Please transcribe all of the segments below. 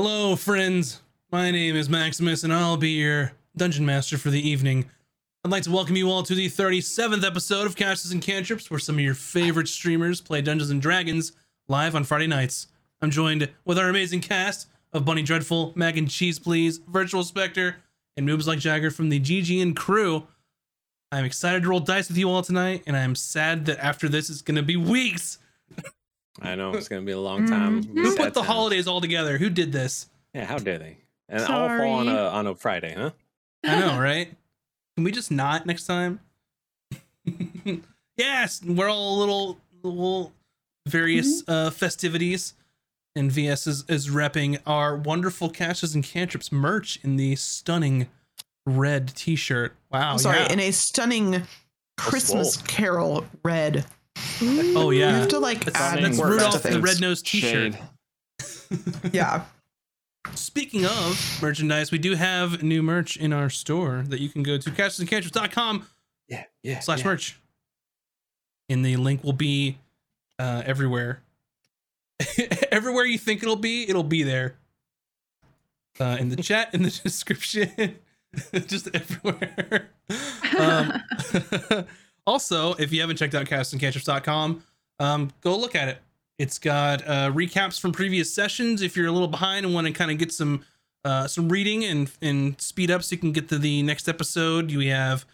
Hello, friends. My name is Maximus, and I'll be your dungeon master for the evening. I'd like to welcome you all to the 37th episode of Caches and Cantrips, where some of your favorite streamers play Dungeons and Dragons live on Friday nights. I'm joined with our amazing cast of Bunny Dreadful, Mac and Cheese Please, Virtual Spectre, and Noobs Like Jagger from the GGN crew. I'm excited to roll dice with you all tonight, and I'm sad that after this it's going to be weeks. I know it's gonna be a long time. Mhm. Who put the times. holidays all together? Who did this? Yeah, how dare they? And all fall on a on a Friday, huh? I know, right? Can we just not next time? yes, we're all a little, little various uh, festivities, and VS is, is repping our wonderful caches and cantrips merch in the stunning red T-shirt. Wow, I'm sorry, yeah. in a stunning Christmas swole. Carol red. Oh yeah, You have to like That's- add that's words Rudolph to the Red Nose T-shirt. Yeah, Speaking of merchandise, we do have new merch in our store that you can go to cachesandcantrips.com Yeah, yeah. slash yeah. merch. And the link will be uh, everywhere. everywhere you think it'll be, it'll be there. Uh, in the chat, in the description, just everywhere. um, also, if you haven't checked out cachesandcantrips.com, um, go look at it. It's got uh, recaps from previous sessions. If you're a little behind and want to kind of get some uh, some reading and and speed up so you can get to the next episode, we have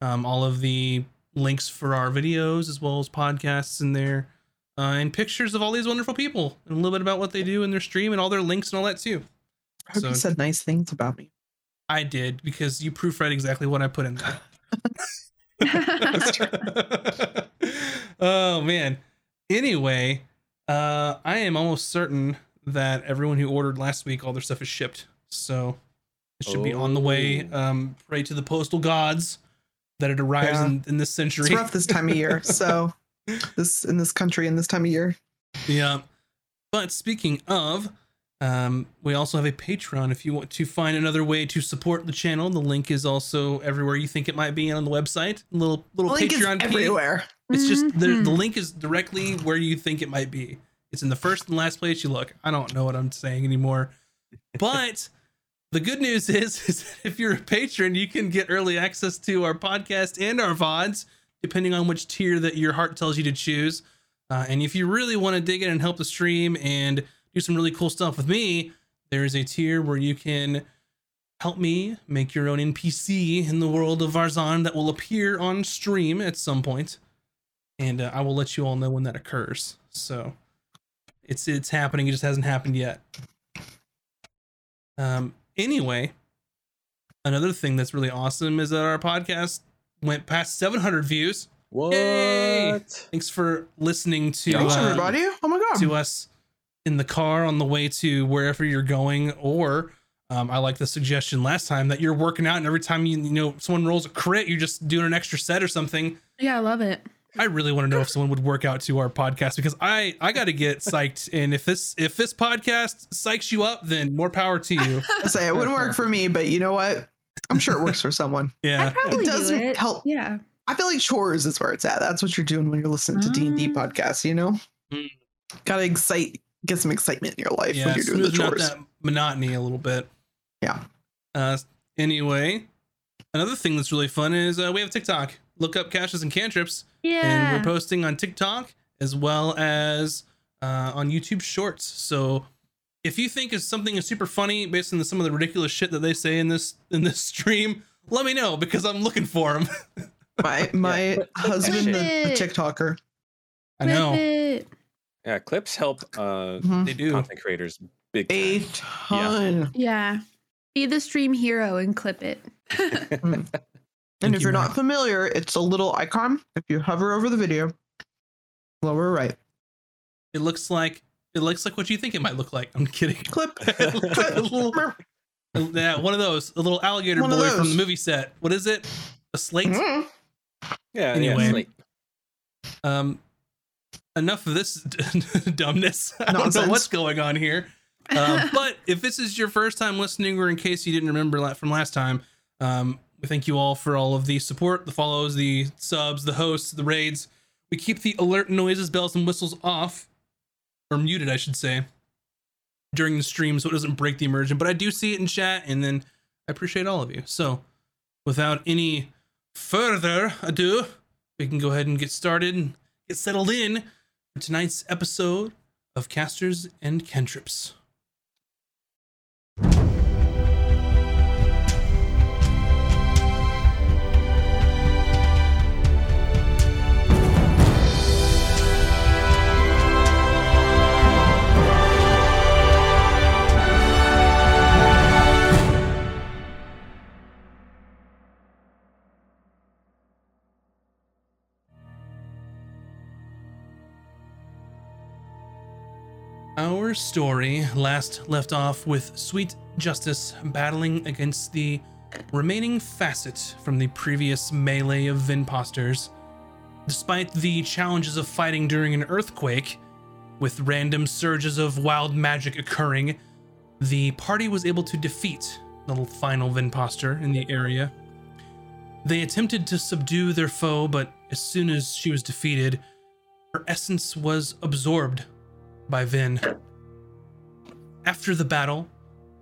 um, all of the links for our videos as well as podcasts in there, uh, and pictures of all these wonderful people and a little bit about what they do in their stream and all their links and all that too. I hope So- you said nice things about me. I did because you proofread exactly what I put in there. oh man. Anyway, uh, I am almost certain that everyone who ordered last week, all their stuff is shipped. So it should be on the way. Oh. Um, pray to the postal gods that it arrives Yeah. in, in this century. It's rough this time of year. So this in this country in this time of year. Yeah. But speaking of, um, we also have a Patreon. If you want to find another way to support the channel, the link is also everywhere you think it might be on the website. Little little Link is Patreon key. everywhere. It's just the, the link is directly where you think it might be. It's in the first and last place you look. I don't know what I'm saying anymore. But the good news is, is that if you're a patron, you can get early access to our podcast and our VODs, depending on which tier that your heart tells you to choose. Uh, and if you really want to dig in and help the stream and do some really cool stuff with me, there is a tier where you can help me make your own NPC in the world of Varzan that will appear on stream at some point and uh, I will let you all know when that occurs. So it's it's happening. It just hasn't happened yet. Um. Anyway, another thing that's really awesome is that our podcast went past 700 views. What? Yay! Thanks for listening to Thanks uh, everybody. Oh my god. to us in the car on the way to wherever you're going, or um, I like the suggestion last time that you're working out and every time you you know someone rolls a crit, you're just doing an extra set or something. yeah, I love it. I really want to know if someone would work out to our podcast because I I got to get psyched. And if this if this podcast psychs you up, then more power to you. I say it wouldn't work for me, but you know what? I'm sure it works for someone. Yeah, I'd probably does do it. help. Yeah. I feel like chores is where it's at. That's what you're doing when you're listening to D and D Ah. podcasts. You know, Mm. gotta excite, get some excitement in your life yeah, when you're doing the smoothing out chores. that monotony a little bit. Yeah. Uh, anyway, another thing that's really fun is uh, we have TikTok. Look up caches and cantrips, Yeah. and we're posting on TikTok as well as uh, on YouTube Shorts. So if you think is something is super funny based on the, some of the ridiculous shit that they say in this in this stream, let me know because I'm looking for them. My my clip- clip husband, the, the TikToker. I know it. Yeah, clips help uh Mhm. they do. content creators big A time. ton. Yeah. Be the stream hero and clip it. And Thank if you, you're not familiar, it's a little icon. If you hover over the video, lower right, It looks like it looks like what you think it might look like. I'm kidding. clip. It looks like a little- yeah, one of those, a little alligator One boy from the movie set. What is it? A slate? Mm. Yeah, Anyway. yeah. Slate. Um, enough of this dumbness. I don't know what's going on here. Um, but if this is your first time listening, or in case you didn't remember that from last time, um, we thank you all for all of the support, the follows, the subs, the hosts, the raids. We keep the alert noises, bells, and whistles off, or muted, I should say. during the stream so it doesn't break the immersion, but I do see it in chat and then I appreciate all of you. So, without any further ado, we can go ahead and get started and get settled in tonight's episode of Caches and Cantrips. Our story last left off with Sweet Justice battling against the remaining facet from the previous melee of Vinposters. Despite the challenges of fighting during an earthquake, with random surges of wild magic occurring, the party was able to defeat the final Vinposter in the area. They attempted to subdue their foe, but as soon as she was defeated, her essence was absorbed by Vin. After the battle,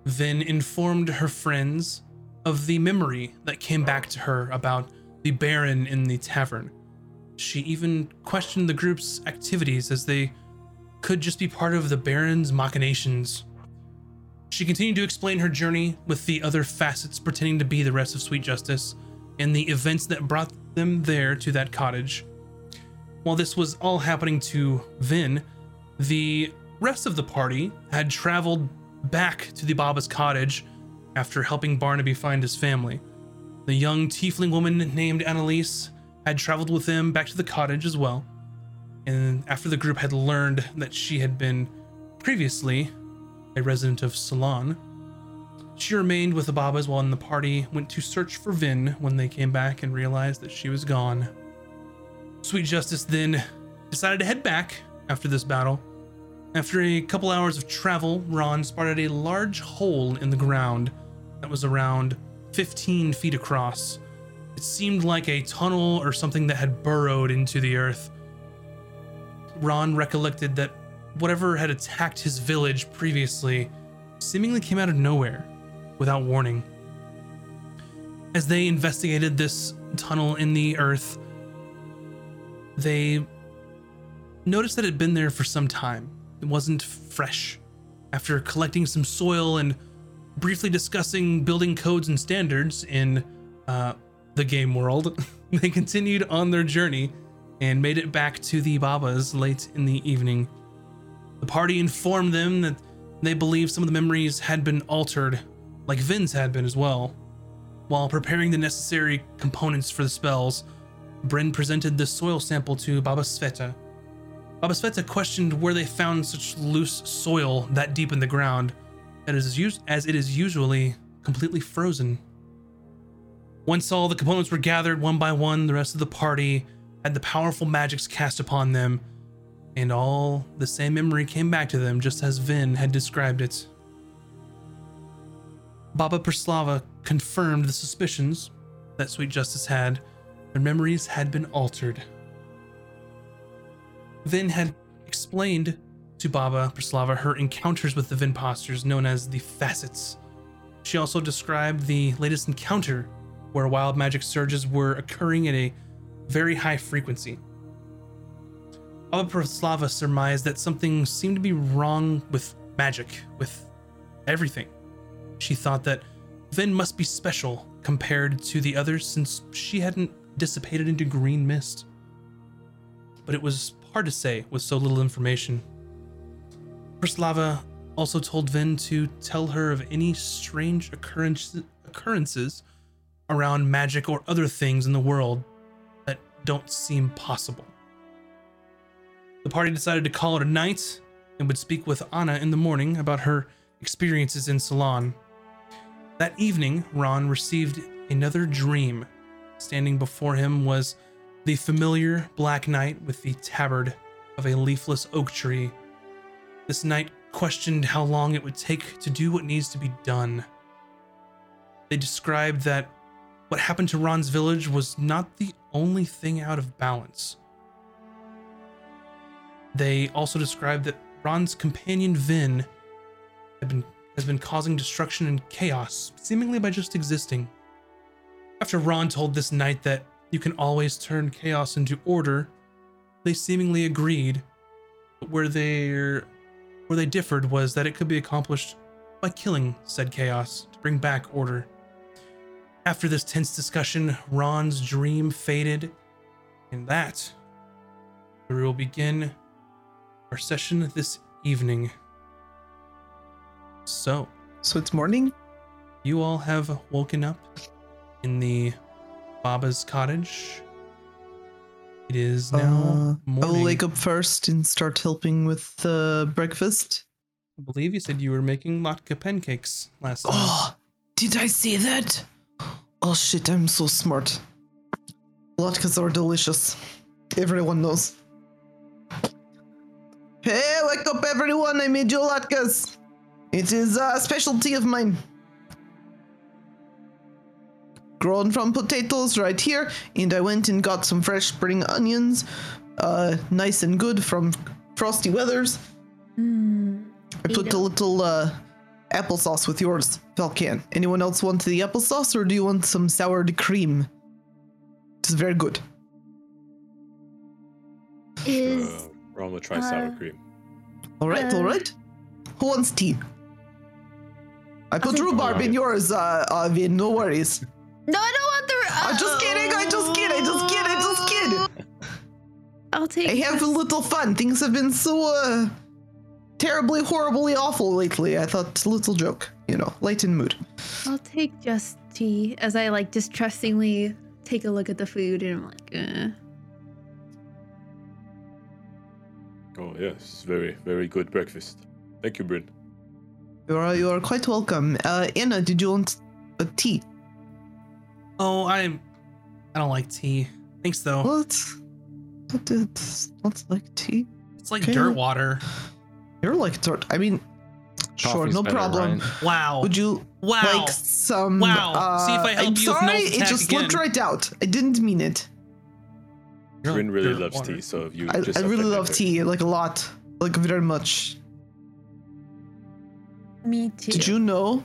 Vin informed her friends of the memory that came back to her about the Baron in the tavern. She even questioned the group's activities as they could just be part of the Baron's machinations. She continued to explain her journey with the other facets pretending to be the rest of Sweet Justice and the events that brought them there to that cottage. While this was all happening to Vin, the rest of the party had traveled back to the Baba's cottage after helping Barnaby find his family. The young tiefling woman named Annalise had traveled with them back to the cottage as well. And after the group had learned that she had been previously a resident of Salon, she remained with the Babas while the party went to search for Vin when they came back and realized that she was gone. Sweet Justice then decided to head back after this battle. After a couple hours of travel, Ron spotted a large hole in the ground that was around 15 feet across. It seemed like a tunnel or something that had burrowed into the earth. Ron recollected that whatever had attacked his village previously seemingly came out of nowhere without warning. As they investigated this tunnel in the earth, they noticed that it had been there for some time. It wasn't fresh. After collecting some soil and briefly discussing building codes and standards in uh, the game world, they continued on their journey and made it back to the Babas late in the evening. The party informed them that they believed some of the memories had been altered, like Vin's had been as well. While preparing the necessary components for the spells, Bryn presented the soil sample to Baba Sveta. Baba Sveta questioned where they found such loose soil that deep in the ground, as it is usually completely frozen. Once all the components were gathered one by one, the rest of the party had the powerful magics cast upon them, and all the same memory came back to them just as Vin had described it. Baba Perslava confirmed the suspicions that Sweet Justice had. Their memories had been altered. Vin had explained to Baba Perslava her encounters with the Vinposters known as the Facets. She also described the latest encounter where wild magic surges were occurring at a very high frequency. Baba Perslava surmised that something seemed to be wrong with magic, with everything. She thought that Vin must be special compared to the others since she hadn't dissipated into green mist. But it was hard to say with so little information. Perslava also told Vin to tell her of any strange occurrence, occurrences around magic or other things in the world that don't seem possible. The party decided to call it a night and would speak with Anna in the morning about her experiences in Salon. That evening, Ron received another dream. Standing before him was the familiar black knight with the tabard of a leafless oak tree. This knight questioned how long it would take to do what needs to be done. They described that what happened to Ron's village was not the only thing out of balance. They also described that Ron's companion Vin been, has been causing destruction and chaos, seemingly by just existing. After Ron told this knight that you can always turn chaos into order, they seemingly agreed. But where they where they differed was that it could be accomplished by killing said chaos to bring back order. After this tense discussion, Ron's dream faded, and that we will begin our session this evening. So, So it's morning. you all have woken up in the Baba's cottage. It is now Uh, I morning. will wake up first and start helping with uh, breakfast. I believe you said you were making latke pancakes last time. Oh, did I say that? Oh shit, I'm so smart. Latkes are delicious. Everyone knows. Hey, wake up everyone, I made you latkes. It is a specialty of mine. Grown from potatoes right here, and I went and got some fresh spring onions, uh, nice and good from Frosty Weathers. Mm. I put a little uh, applesauce with yours, Falcan. Anyone else want the applesauce, or do you want some sour cream? It's very good. Is Uh, Ron will try sour uh, cream. All right, Uh, all right. Who wants tea? I put take rhubarb in yours, uh, uh, Vin. No worries. No, I don't want the. I'm just kidding. I just kid. I just kid. I just kid. I'll take. I have a little fun. Things have been so uh, terribly, horribly awful lately. I thought little joke, you know, lighten mood. I'll take just tea as I like distrustingly take a look at the food and I'm like, uh. Oh yes, very very good breakfast. Thank you, Bryn. You are you are quite welcome. Uh, Anna, did you want a tea? Oh, I'm. I don't like tea. Thanks though. What? But it's not like tea. It's like okay. dirt water. You're like dirt. I mean, sure, no better, problem. right? Wow. Would you wow. like some? Wow. See if I uh, help I'm you sorry, Noel's it attack just slipped right out. I didn't mean it. You're like Bryn really dirt loves water. tea, so if you I, just I really love better. tea, like a lot, like very much. Me too. Did you know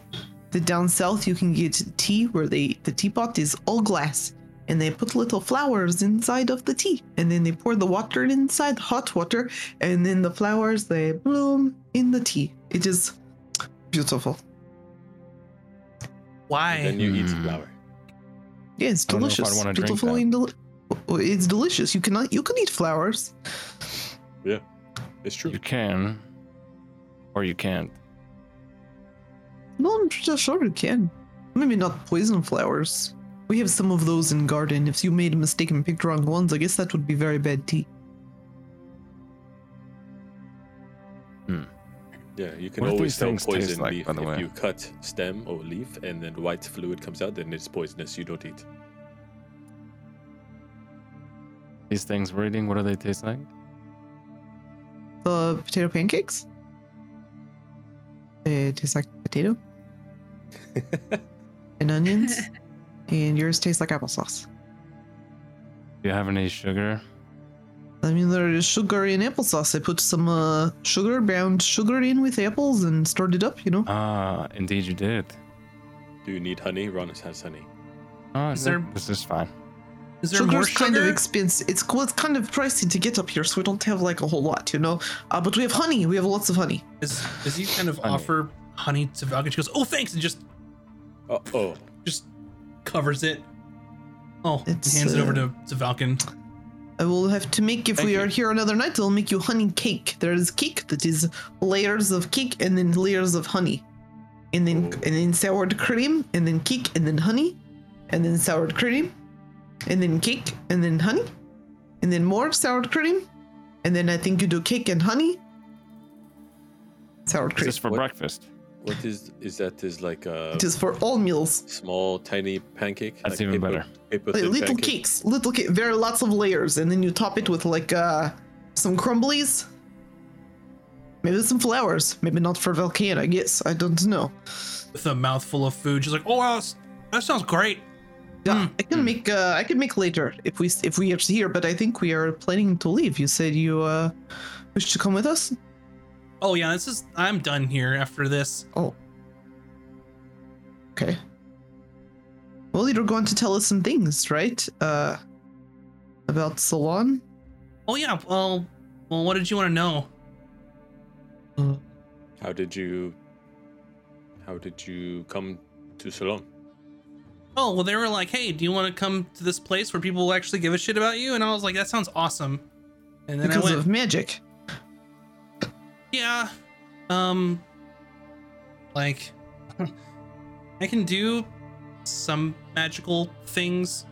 that down south you can get tea where they the teapot is all glass and they put little flowers inside of the tea and then they pour the water inside hot water and then the flowers they bloom in the tea. It is beautiful. Why? And then you eat the Mm. flour. Yeah, it's I don't know if I'd delicious. drink Beautiful that. and deli- Oh, it's delicious. You cannot you can eat flowers. Yeah, it's true. You can, or you can't. No, I'm just sure you can. Maybe not poison flowers. We have some of those in garden. If you made a mistake and picked wrong ones, I guess that would be very bad tea. Hmm. Yeah, you can What always tell poison like, leaf if way? you cut stem or leaf and then white fluid comes out, then it's poisonous. You don't eat. These things we're eating, what do they taste like? The potato pancakes? It tastes like potato and onions. and yours tastes like applesauce. Do you have any sugar? I mean, there is sugar in applesauce. I put some uh, sugar, bound sugar in with apples and stirred it up, you know? Ah, indeed you did. Do you need honey? Ron has honey. Oh, Is no, there- this is fine. Is there more Sugar's kind of sugar? expensive. It's well, it's kind of pricey to get up here, so we don't have like a whole lot, you know. Uh, but we have honey. We have lots of honey. Is does he kind of Honey. offer honey to Valken? She goes, "Oh, thanks," and just Oh, oh. just covers it. Oh, It's, hands it over uh, to, to Valken. I will have to make if Thank we you. are here another night. I'll make you honey cake. There is cake that is layers of cake and then layers of honey, and then Ooh. and then soured cream and then cake and then honey, and then soured cream, and then cake and then honey, and then more soured cream, and then I think you do cake and honey. Sour Is cream. this for What? breakfast? What is is that? Is like a It is for all meals. small tiny pancake? That's like even paper- better. Paper Like little pancake? cakes, little cake, very lots of layers, and then you top it with like uh some crumblies. Maybe some flowers. Maybe not for Valken, I guess. I don't know. With a mouthful of food, she's like, "Oh, wow, that sounds great." Yeah, Hmm. I can make. Uh, I can make later if we if we are here. But I think we are planning to leave. You said you uh wish to come with us. Oh yeah, this is. I'm done here after this. Oh. Okay. Well, you're going to tell us some things, right? Uh, about Salon. Oh yeah. Well, well, what did you want to know? How did you? How did you come to Salon? Oh well, they were like, hey, do you want to come to this place where people will actually give a shit about you? And I was like, that sounds awesome. And then because I went, of magic. Yeah, um, like I can do some magical things,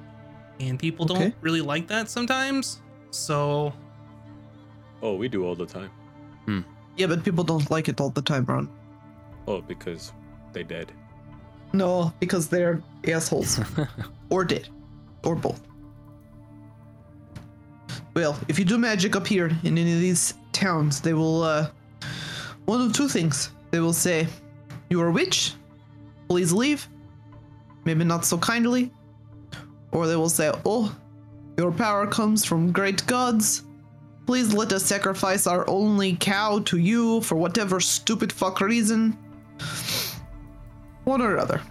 and people Okay. don't really like that sometimes. So Oh, we do all the time. Hmm. Yeah, but people don't like it all the time, Ron. Oh, because they dead. No, because they're assholes. or dead. Or both. Well, if you do magic up here in any of these towns, they will, uh, one of two things. They will say, You're a witch, please leave. Maybe not so kindly. Or they will say, Oh, your power comes from great gods. Please let us sacrifice our only cow to you for whatever stupid fuck reason. One or other.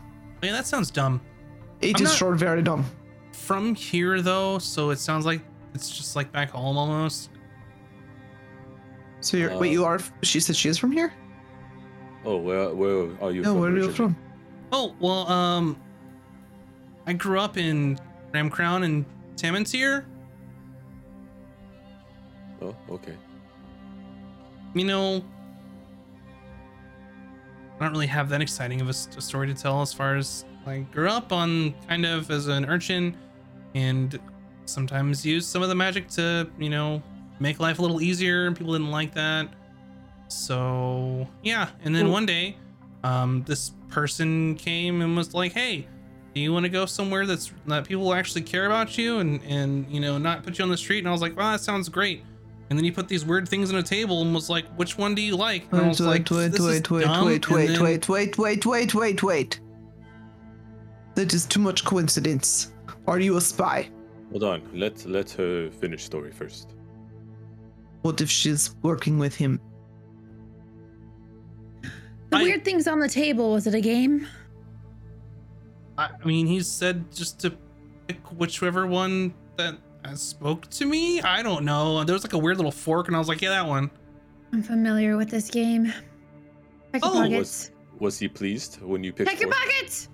yeah, that sounds dumb. It I'm is not- sure very dumb. From here though, so it sounds like it's just like back home almost. So you're Uh, wait, you are? She said she is from here. Oh, where where are you No, from? where are you from? Oh well, um, I grew up in Ram Crown and Tamantir. Oh, okay. You know, I don't really have that exciting of a story to tell as far as I grew up on kind of as an urchin and sometimes used some of the magic to, you know, make life a little easier and people didn't like that. So, yeah. And then Cool. one day, um, this person came and was like, "Hey, do you want to go somewhere that's that people actually care about you and and you know not put you on the street?" And I was like, "Wow, that sounds great." And then he put these weird things on a table and was like, "Which one do you like?" And I was wait, like, wait, "This is wait, wait, dumb." wait, wait, then- wait, wait, wait, wait, wait, wait. That is too much coincidence. Are you a spy? Hold on. Let let her finish story first. What if she's working with him? The I- weird things on the table. Was it a game? I I mean, he said just to pick whichever one that spoke to me. I don't know. There was like a weird little fork, and I was like, "Yeah, that one." I'm familiar with this game. Check your Oh, pockets. Was was he pleased when you picked? Check your pockets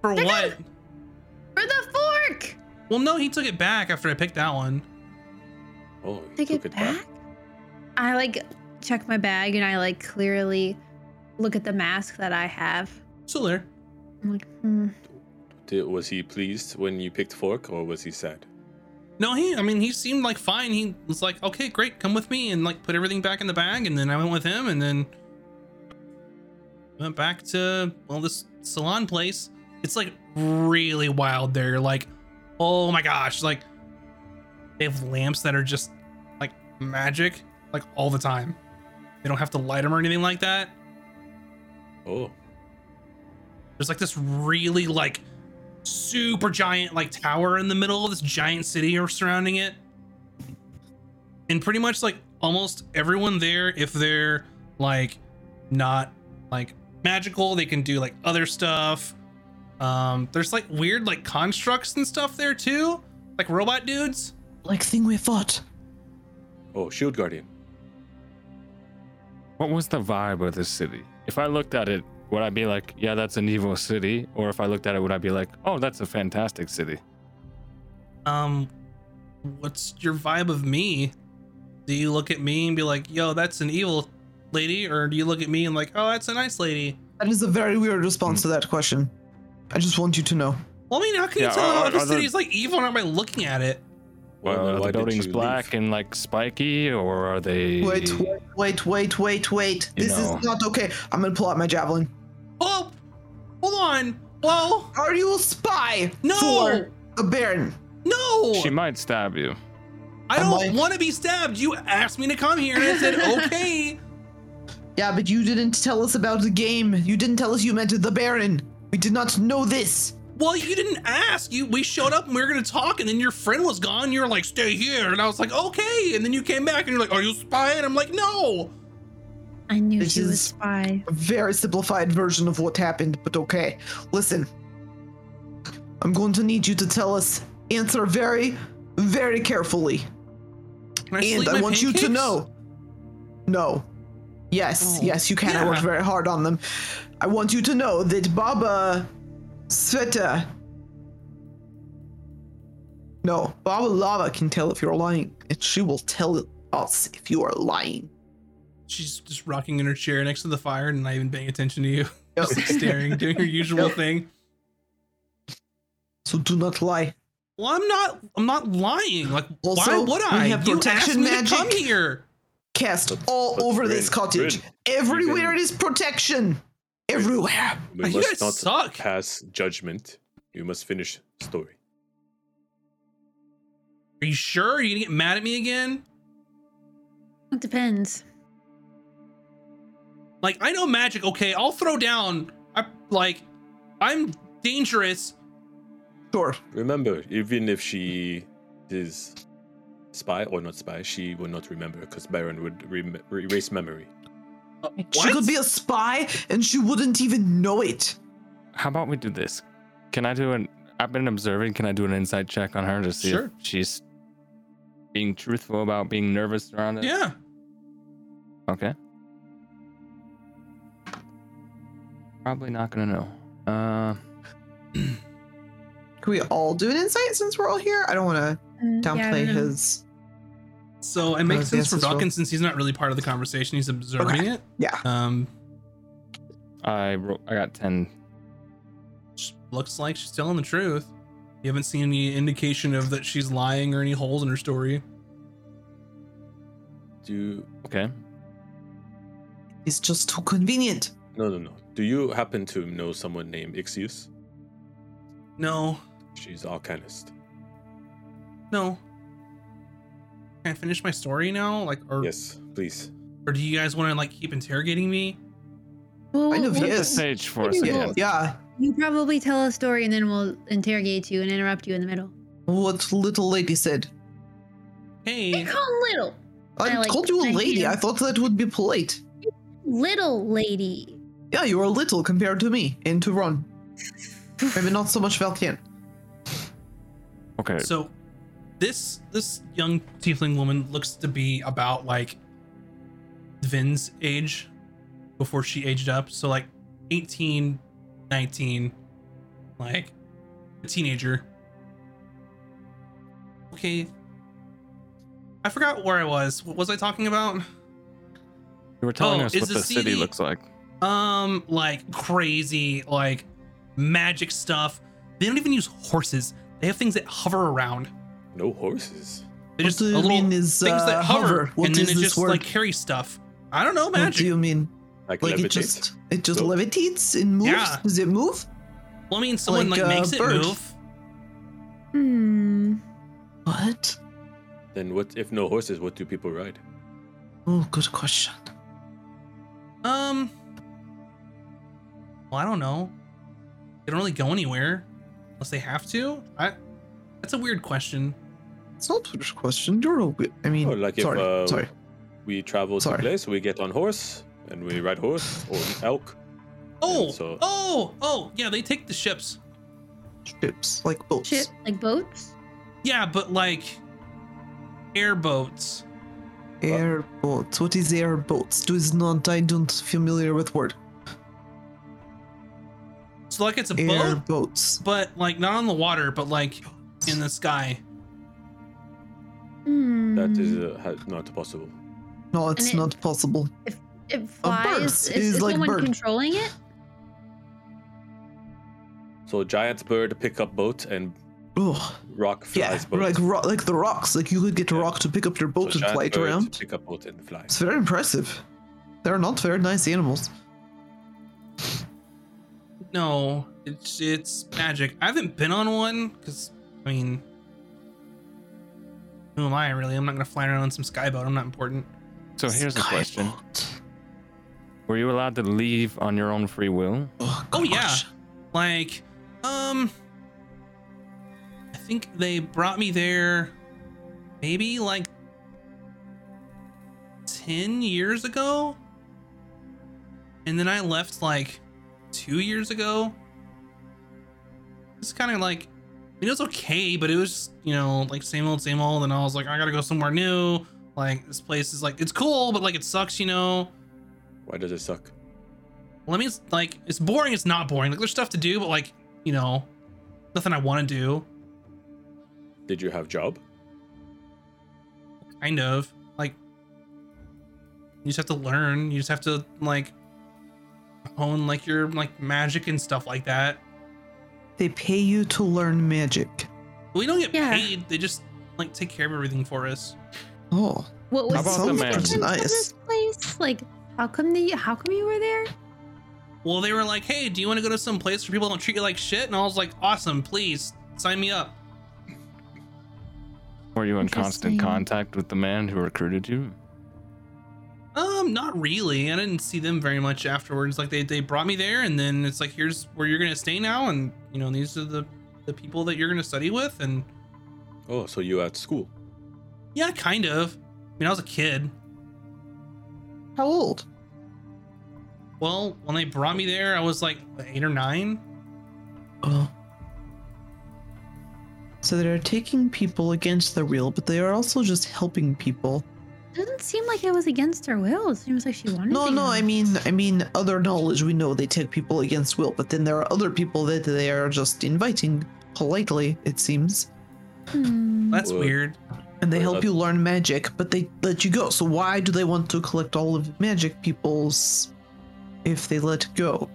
For Pick what? it. for the fork. Well, no, he took it back after I picked that one. Oh, he Take took it back. I like check my bag and I like clearly look at the mask that I have. Still there. I'm like, hmm. Did, was he pleased when you picked fork, or was he sad? No, he. I mean, he seemed like fine. He was like, "Okay, great, come with me," and like put everything back in the bag. And then I went with him, and then went back to well, this salon place. It's like really wild there. Like, oh my gosh, like they have lamps that are just like magic, like all the time. They don't have to light them or anything like that. Oh, There's like this really like super giant like tower in the middle of this giant city or surrounding it. And pretty much like almost everyone there, if they're like not like magical, they can do like other stuff. Um, there's like weird like constructs and stuff there too, like robot dudes. Like thing we fought. oh, shield guardian. What was the vibe of this city? If I looked at it, would I be like, yeah, that's an evil city? Or if I looked at it, would I be like, oh, that's a fantastic city? Um, what's your vibe of me? Do you look at me and be like, "Yo, that's an evil lady," or do you look at me and like, "Oh, that's a nice lady"? That is a very weird response to that question. I just want you to know. Well, I mean, how can Yeah, you tell are- if a are there- city is like evil not by looking at it? Well, Well, then are why uh, the did buildings black leave? and like spiky, or are they? Wait, wait, wait, wait, wait, wait. You This know. is not okay. I'm gonna pull out my javelin. Oh, hold on. Whoa, Are you a spy? No! For the Baron. no! She might stab you. I don't like- want to be stabbed. You asked me to come here, and I said okay. Yeah, but you didn't tell us about the game. You didn't tell us you meant the Baron. We did not know this. Well, you didn't ask. You we showed up and we were gonna talk, and then your friend was gone. You were like, "Stay here," and I was like, "Okay." And then you came back and you're like, "Are you spying?" I'm like, "No." I knew This she was is- spy. A very simplified version of what happened, but okay. Listen, I'm going to need you to tell us, answer very, very carefully. Can I and sleep I my want you to know. No. Yes, Oh, yes, you can. I worked very hard on them. I want you to know that Baba Sveta. No, Baba Lava can tell if you're lying, and she will tell us if you are lying. She's just rocking in her chair next to the fire and not even paying attention to you. Yep. Just like staring, doing her usual Yep. thing. So do not lie. Well, I'm not. I'm not lying. Like, why Also, would we I? have you protection asked me to come here. Cast all but over this cottage. Bryn, Everywhere even- it is protection. Everywhere. We You must guys not suck. pass judgment. You must finish story. Are you sure? Are you gonna get mad at me again? It depends. Like, I know magic. Okay, I'll throw down. I like, I'm dangerous. Sure. Remember, even if she is spy or not spy, she will not remember because Baron would rem- erase memory. Uh, She could be a spy and she wouldn't even know it. How about we do this? Can I do an? I've been observing. Can I do an insight check on her to see Sure. if she's being truthful about being nervous around it? Yeah. Okay. Probably not gonna know. Uh, Can we all do an insight since we're all here? I don't want to yeah, I downplay know. his. So it makes Uh, sense for as well. Since he's not really part of the conversation. He's observing it. Yeah. Um, I ro- I got ten. looks like she's telling the truth. You haven't seen any indication of that she's lying or any holes in her story. Do you, Okay. It's just too convenient. no no no. Do you happen to know someone named Ixius? No, She's Arcanist. no. Can I finish my story now? Like, or Yes, please. or do you guys want to like keep interrogating me? Well, Kind of, well, Set the yes. stage for a Yeah. second. Yeah. You probably tell a story and then we'll interrogate you and interrupt you in the middle. What little lady said. They Hey, call little. I, I like called you a my lady. I thought that would be polite. Little lady. Yeah, you are little compared to me and to Ron. Maybe not so much Valken. Okay. so this this young tiefling woman looks to be about like Vin's age before she aged up. So like 18, 19, like a teenager. Okay. I forgot where I was. What was I talking about? you were telling oh, us what the the city looks like. Um, like crazy, like magic stuff. They don't even use horses. They have things that hover around. No horses. They What just do you little mean is, things uh, that hover, hover? And then it just word? like carry stuff. I don't know What do magic. you mean? Like, Like levitate. it just it just No. levitates and moves? Yeah. Does it move? well, I mean, someone like like, a makes it bird. move. Hmm. What? Then what if no horses? What do people ride? Oh, good question. Um, well, I don't know. They don't really go anywhere unless they have to. I. That's a weird question. It's not a question. You're a bit. I mean, Oh, like if, sorry, uh, sorry. We travel Sorry. to place. We get on horse and we ride horse or elk. Oh, so- oh, oh, yeah. They take the ships. Ships like boats. Ship like boats. Yeah, but like airboats. Airboats. What is airboats? Do is not. I don't familiar with word. So like it's a boat, Airboats. but like not on the water, but like in the sky. Hmm. That is uh, not possible. No, it's it- not possible. If it flies. bird. Is, It is is like someone bird. controlling it? So giant bird pick up boat and Oh, rock yeah, flies boat. like ro- like the rocks. Like you could get a Yeah. rock to pick up your So boat and giant fly it bird around. Pick up boat and fly. It's very impressive. They're not very nice animals. No, it's it's magic. I haven't been on one because I mean, who am I really? I'm not gonna fly around on some skyboat. I'm not important. So here's a question: Skyboat. Were you allowed to leave on your own free will? Oh, Oh, yeah. Like, um, I think they brought me there maybe like 10 years ago. And then I left like two years ago. It's kind of like, I mean, it was okay, but it was, you know, like same old, same old. And I was like, I gotta go somewhere new. Like, this place is like, it's cool, but like it sucks, you know? Why does it suck? Well, I mean, it's like, it's boring, it's not boring. Like, there's stuff to do, but like, you know, nothing I wanna do. Did you have job? kind of like you just have to learn you just have to like hone like your like magic and stuff like that They pay you to learn magic. we don't get Yeah. paid they just like take care of everything for us Oh, What was How about the the man? significance of Nice. this place? Like, how come the how come you were there? well they were like hey do you want to go to some place where people don't treat you like shit and i was like awesome please sign me up Were you in constant contact with the man who recruited you? Um not really i didn't see them very much afterwards like they, they brought me there and then it's like here's where you're gonna stay now and you know these are the the people that you're gonna study with and Oh, so you at school? yeah kind of i mean i was a kid how old? Well, when they brought me there, I was like eight or nine. Oh. So they're taking people against their will, but they are also just helping people. Doesn't seem like it was against her will. It seems like she wanted No, to. no, go. I mean, I mean, other knowledge we know they take people against will, but then there are other people that they are just inviting politely, it seems, Hmm. That's Well, weird. and they Well, help you learn magic, but they let you go. So why do they want to collect all of magic people's if they let go?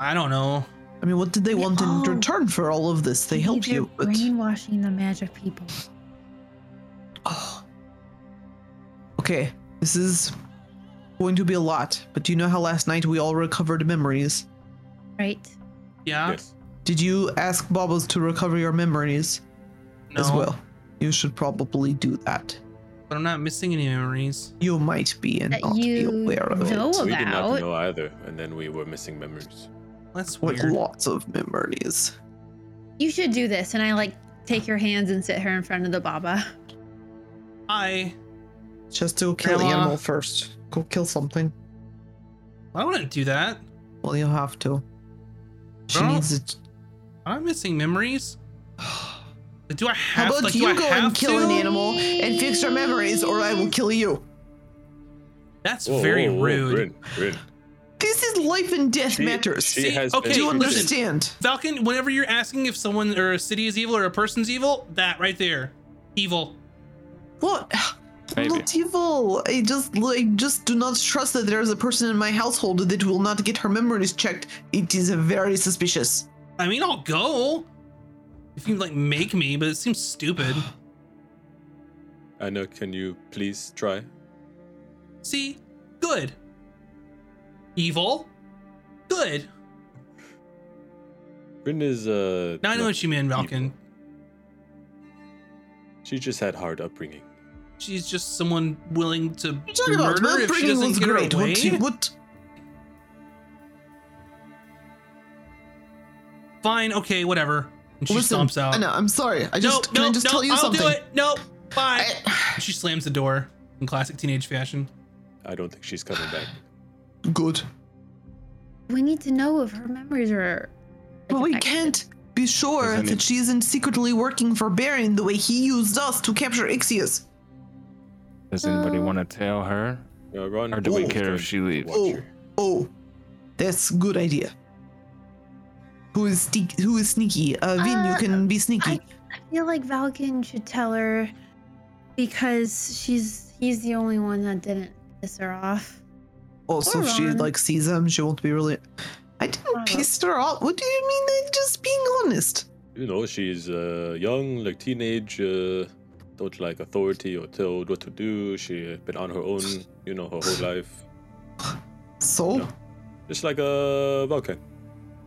I don't know. I mean, what did they They want in all- return for all of this? They Maybe help they're you, but brainwashing the magic people. Oh. Okay, this is going to be a lot, but do you know how last night we all recovered memories? Right. Yeah. Yes. Did you ask Bobbles to recover your memories No. as well? You should probably do that. But I'm not missing any memories. You might be and That not be aware of know it. We did not know either, and then we were missing memories. That's Like weird. lots of memories. You should do this, and I like take your hands and sit her in front of the Baba. I Just to kill the animal first. Go kill something. I wouldn't do that. Well, you'll have to. She No. needs it. I'm missing memories. Do I have? To? How about like, do you I go have and kill to? an animal and fix your memories, or I will kill you. That's Whoa, very whoa, whoa, rude. Bryn, Bryn. This is life and death She- matters. she See, has okay, Do you understand? Falcon, whenever you're asking if someone or a city is evil or a person's evil, that right there, evil. What? I'm Maybe. not evil. I just like just do not trust that there is a person in my household that will not get her memories checked. It is very suspicious. I mean, I'll go if you like make me, but it seems stupid. Anna, can you please try? See, good. Evil, good. Bryn is uh. Now I know not what you mean, Falcon. She just had hard upbringing. She's just someone willing to What are about? murder My if she doesn't get her great. way. What, what? Fine, okay, whatever. And she Listen, stomps out. I know. I'm sorry. I just nope, can I nope, just nope, tell you something? I'll do it. Nope, bye. I- she slams the door in classic teenage fashion. I don't think she's coming back. Good. We need to know if her memories are. like, But we can't be sure that she isn't secretly working for Baron the way he used us to capture Ixius. Does anybody Uh, want to tell her? Uh, Ron, Or do we care if she leaves? watch Oh, oh, that's good idea. Who is sneak? Who is sneaky? Uh, Vin, you Uh, can be sneaky. I feel like Valken should tell her because she's he's the only one that didn't piss her off. also, or if she like sees him, she won't be really. I didn't Uh, piss her off. What do you mean? I'm just being honest. You know, she's uh, young, like teenage, uh, don't like authority or told what to do. She has been on her own, you know, her whole life. So, No. Just like a Vulcan.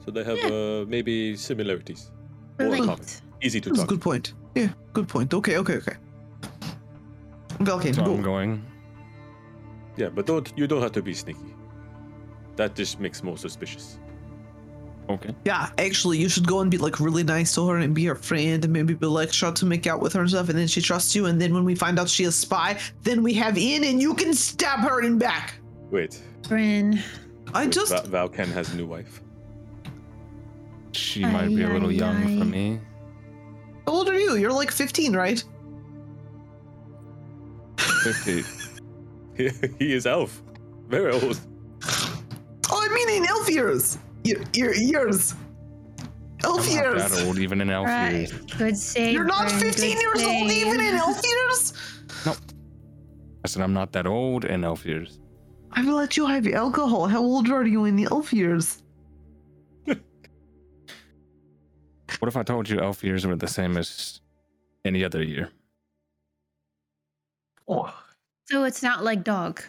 So they have Yeah. uh, maybe similarities. Or Relate. common. Easy to that's a talk. good point. Yeah, good point. Okay, okay, okay. Valken, So go. I'm going. Yeah, but don't you don't have to be sneaky. That just makes more suspicious. Okay. Yeah, actually, you should go and be like really nice to her and be her friend and maybe be like try to make out with her and stuff. And then she trusts you. And then when we find out she is spy, then we have in and you can stab her in back. Wait, Bryn. I just Va- Valken has a new wife. She might be a little Ay, young ay. for me. how old are you? You're like 15, right? 50. He, he is elf. Very old. Oh, I mean in elf years. Year, year, years. Elf I'm not years. that old, even in elf Right. years. Good save. You're not 15 good years old even in elf years? No. I said I'm not that old in elf years. I've let you have alcohol. How old are you in the elf years? What if I told you elf years were the same as any other year? Oh, So it's not like dog.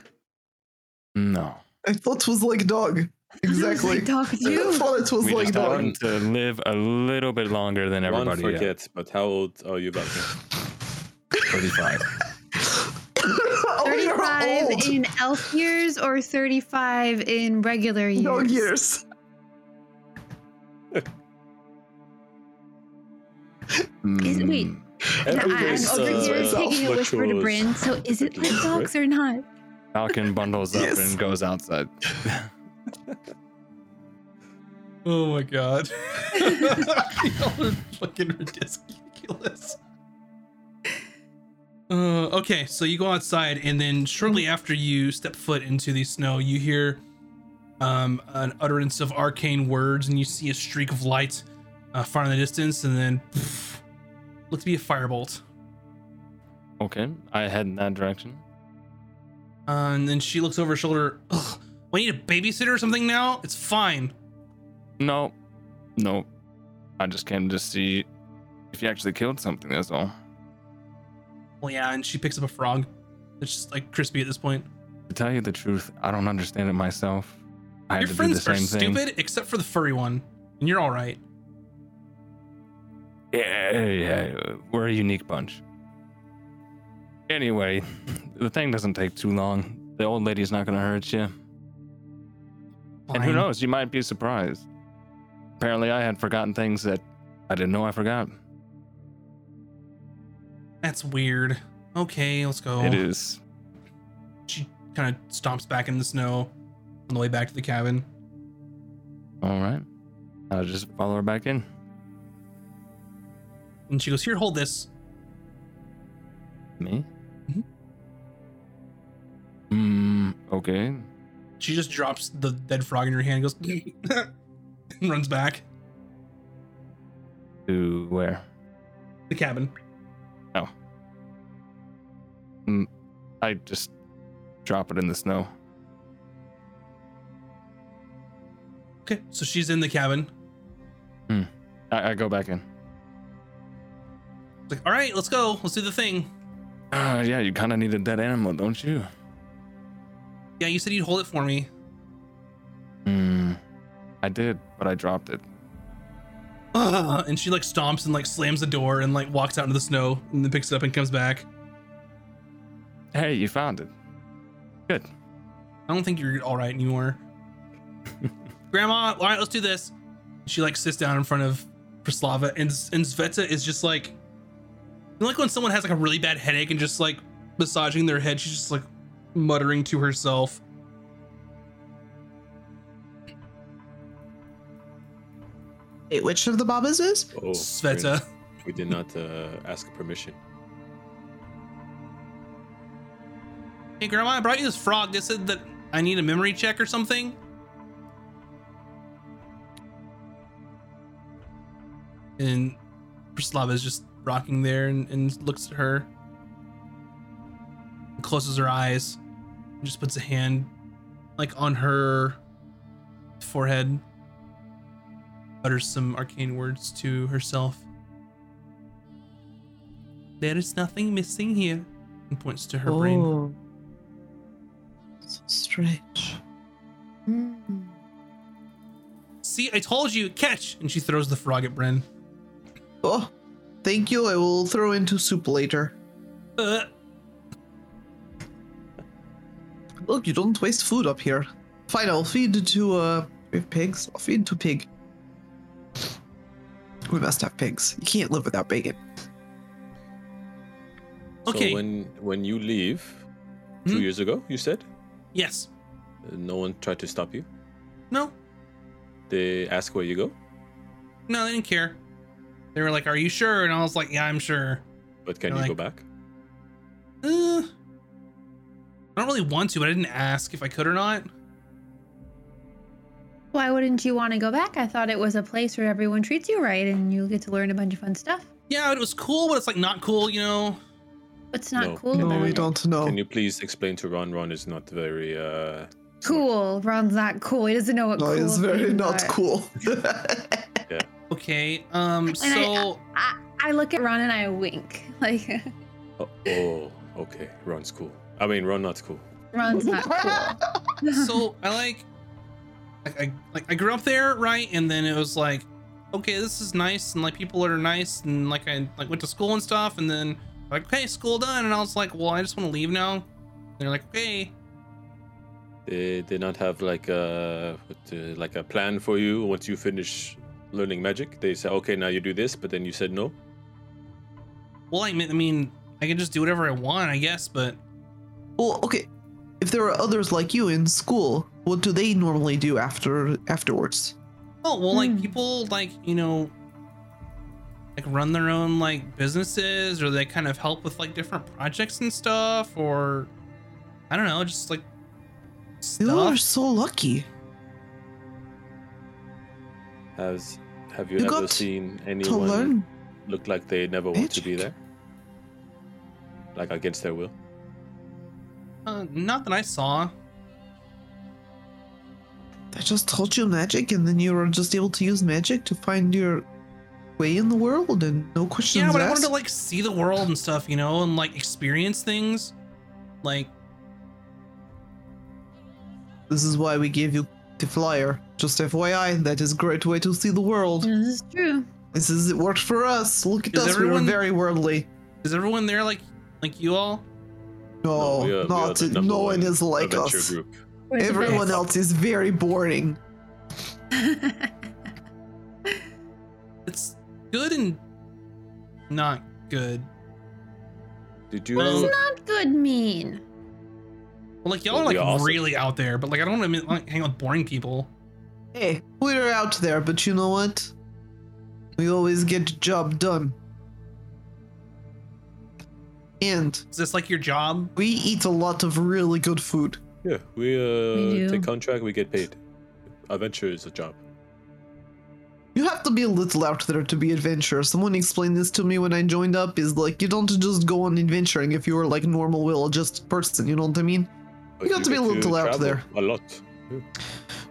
No. I thought it was like dog. Exactly. Like dog I too. thought it was We like just dog. happen to live a little bit longer than everybody else. forgets, but how old are you, Valken? 35. oh, 35 old. in elf years or 35 in regular years? Dog years. Is- wait. Mm, And I'm race, over uh, here taking a whisper to matures Bryn. So is it like dogs or not? Valken bundles up Yes. and goes outside. Oh my god. Y'all are fucking ridiculous. Uh, okay, so you go outside, and then shortly after you step foot into the snow, you hear um, an utterance of arcane words, and you see a streak of light uh, far in the distance, and then pff, look to be a firebolt. Okay, I head in that direction. Uh, and then she looks over her shoulder. Ugh, we need a babysitter or something now? It's fine. No, no. I just came to see if you actually killed something, that's all. Well, yeah, and she picks up a frog. It's just like crispy at this point. To tell you the truth, I don't understand it myself. I Your friends the are same thing. stupid, except for the furry one, and you're all right. Yeah, yeah, we're a unique bunch. Anyway, the thing doesn't take too long. The old lady's not gonna hurt you. And who knows, you might be surprised. Apparently, I had forgotten things that I didn't know I forgot. That's weird. Okay, let's go. It is. She kind of stomps back in the snow on the way back to the cabin. All right. I'll just follow her back in. And she goes, Here, hold this. Me? Mhm. Hmm, okay. She just drops the dead frog in her hand goes, and runs back. To where? The cabin. Oh. I just drop it in the snow. Okay, so she's in the cabin. I, I go back in. It's like, All right, let's go. Let's do the thing. Uh, yeah, you kind of need a dead animal, don't you? Yeah, you said you'd hold it for me. Hmm. I did, but I dropped it. Ugh. And she like stomps and like slams the door and like walks out into the snow and then picks it up and comes back. Hey, you found it. Good. I don't think you're all right anymore. Grandma, all right, let's do this. She like sits down in front of Praslava, and and Sveta is just like, you know, like when someone has like a really bad headache and just like massaging their head, she's just like muttering to herself. Wait, which of the Babas is? Oh, Sveta. We did not uh, ask permission. Hey, Grandma, I brought you this frog. They said that I need a memory check or something. And Prislava is just rocking there and, and looks at her, and closes her eyes, and just puts a hand like on her forehead, utters some arcane words to herself. There is nothing missing here, and points to her brain. Oh. So strange. See, I told you, catch! And she throws the frog at Bren. Oh, thank you. I will throw into soup later. Uh, Look, you don't waste food up here. Fine, I'll feed to uh we have pigs. I'll feed to pig. We must have pigs. You can't live without bacon. Okay. So when when you leave, two Hmm? years ago, you said yes. uh, no one tried to stop you. No. They ask where you go, No, they didn't care. They were like, "Are you sure?" And I was like, "Yeah, I'm sure." but can They're you go back? Uh, I don't really want to, but I didn't ask if I could or not. Why wouldn't you want to go back? I thought it was a place where everyone treats you right and you get to learn a bunch of fun stuff. Yeah, it was cool, but it's like not cool, you know. It's not No. cool No, about we it? don't know. Can you please explain to Ron? Ron is not very. uh Cool. Ron's not cool. He doesn't know what No, cool it's very not are. cool. Okay. Um. I- So I, I look at Ron and I wink. Like Oh, oh, okay. Ron's cool. I mean, Ron not cool. Ron's not cool. so I like, like I like I grew up there, right? And then it was like, okay, this is nice, and like people are nice, and like I like went to school and stuff, and then like okay, school done, and I was like, well, I just want to leave now. And they're like, okay, They did not have like a what, uh, like a plan for you once you finish learning magic. They said, okay, now you do this, but then you said no. well, I mean, I mean, I can just do whatever I want, I guess, but well, okay. If there are others like you in school, what do they normally do after afterwards? Oh well, like Hmm. people like you know, like run their own like businesses, or they kind of help with like different projects and stuff, or I don't know, just like You are so lucky. Has have you, You ever seen anyone look like they never want to be there? Like against their will? Uh, not that I saw. I just taught you magic, and then you were just able to use magic to find your way in the world, and no questions Yeah, but I wanted to like see the world and stuff, you know, and like experience things. Like, This is why we gave you the flyer. Just FYI, that is a great way to see the world. this is true. This is it worked for us. Look at Is us, everyone- we were very worldly. is everyone there like like you all? No, we are- not no one is like us. group. Everyone else is very boring. It's good and not good. Did you? Well- What's not good mean? Well, like y'all are like we also- really out there, but like I don't want to like hang out with boring people. Hey, we're out there, but you know what? We always get the job done. And Is this like your job? we eat a lot of really good food. yeah, we uh We take contract. We get paid. Adventure is a job. You have to be a little out there to be adventurous. Someone explained this to me when I joined up. Is like you don't just go on adventuring if you are like normal will just person. You know what I mean? But got to be a little out there. A lot.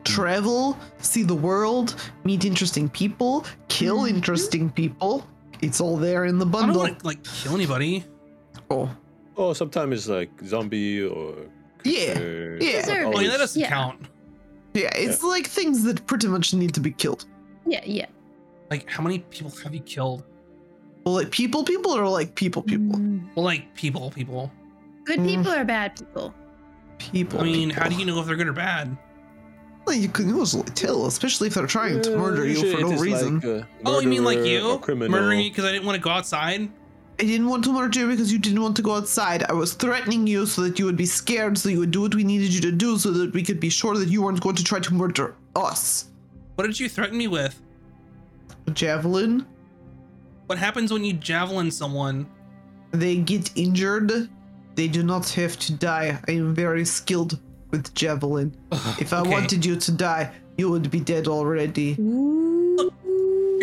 Travel, see the world, meet interesting people, kill Mhm. interesting people. It's all there in the bundle. I don't bundle. want to like kill anybody. Oh, Oh, sometimes it's like zombie or. Yeah, creature, yeah. not Deserve it. Oh yeah, that doesn't Yeah. count. yeah. It's like things that pretty much need to be killed. Yeah, yeah. Like how many people have you killed? Well, like people, people are like people, people, Mm. Well, like people, people. Good Mm. people or bad people? people. I mean, how do you know if they're good or bad? Well, you can usually tell, especially if they're trying to Uh, murder you for it no reason. Like, uh, Oh, you mean like you murdering me because I didn't want to go outside? I didn't want to murder you because you didn't want to go outside. I was threatening you so that you would be scared, so you would do what we needed you to do, so that we could be sure that you weren't going to try to murder us. What did you threaten me with? A javelin. What happens when you javelin someone? They get injured. They do not have to die. I am very skilled with javelin. If I Okay. wanted you to die, you would be dead already.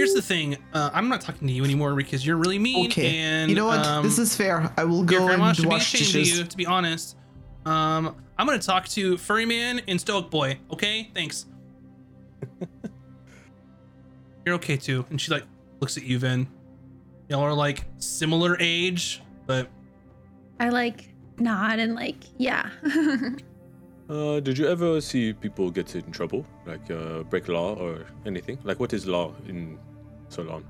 Here's the thing. Uh, I'm not talking to you anymore because you're really mean. Okay. And you know what? Um, this is fair. I will your go grandma and should be ashamed dishes. of you, to be honest. Um, I'm gonna talk to Furry Man and Stoic Boy. Okay, thanks. You're okay too. And she like looks at you, Vin. Y'all are like similar age, but I like nod and like, yeah. Uh, did you ever see people get in trouble, like uh, break law or anything? Like, what is law in Solon?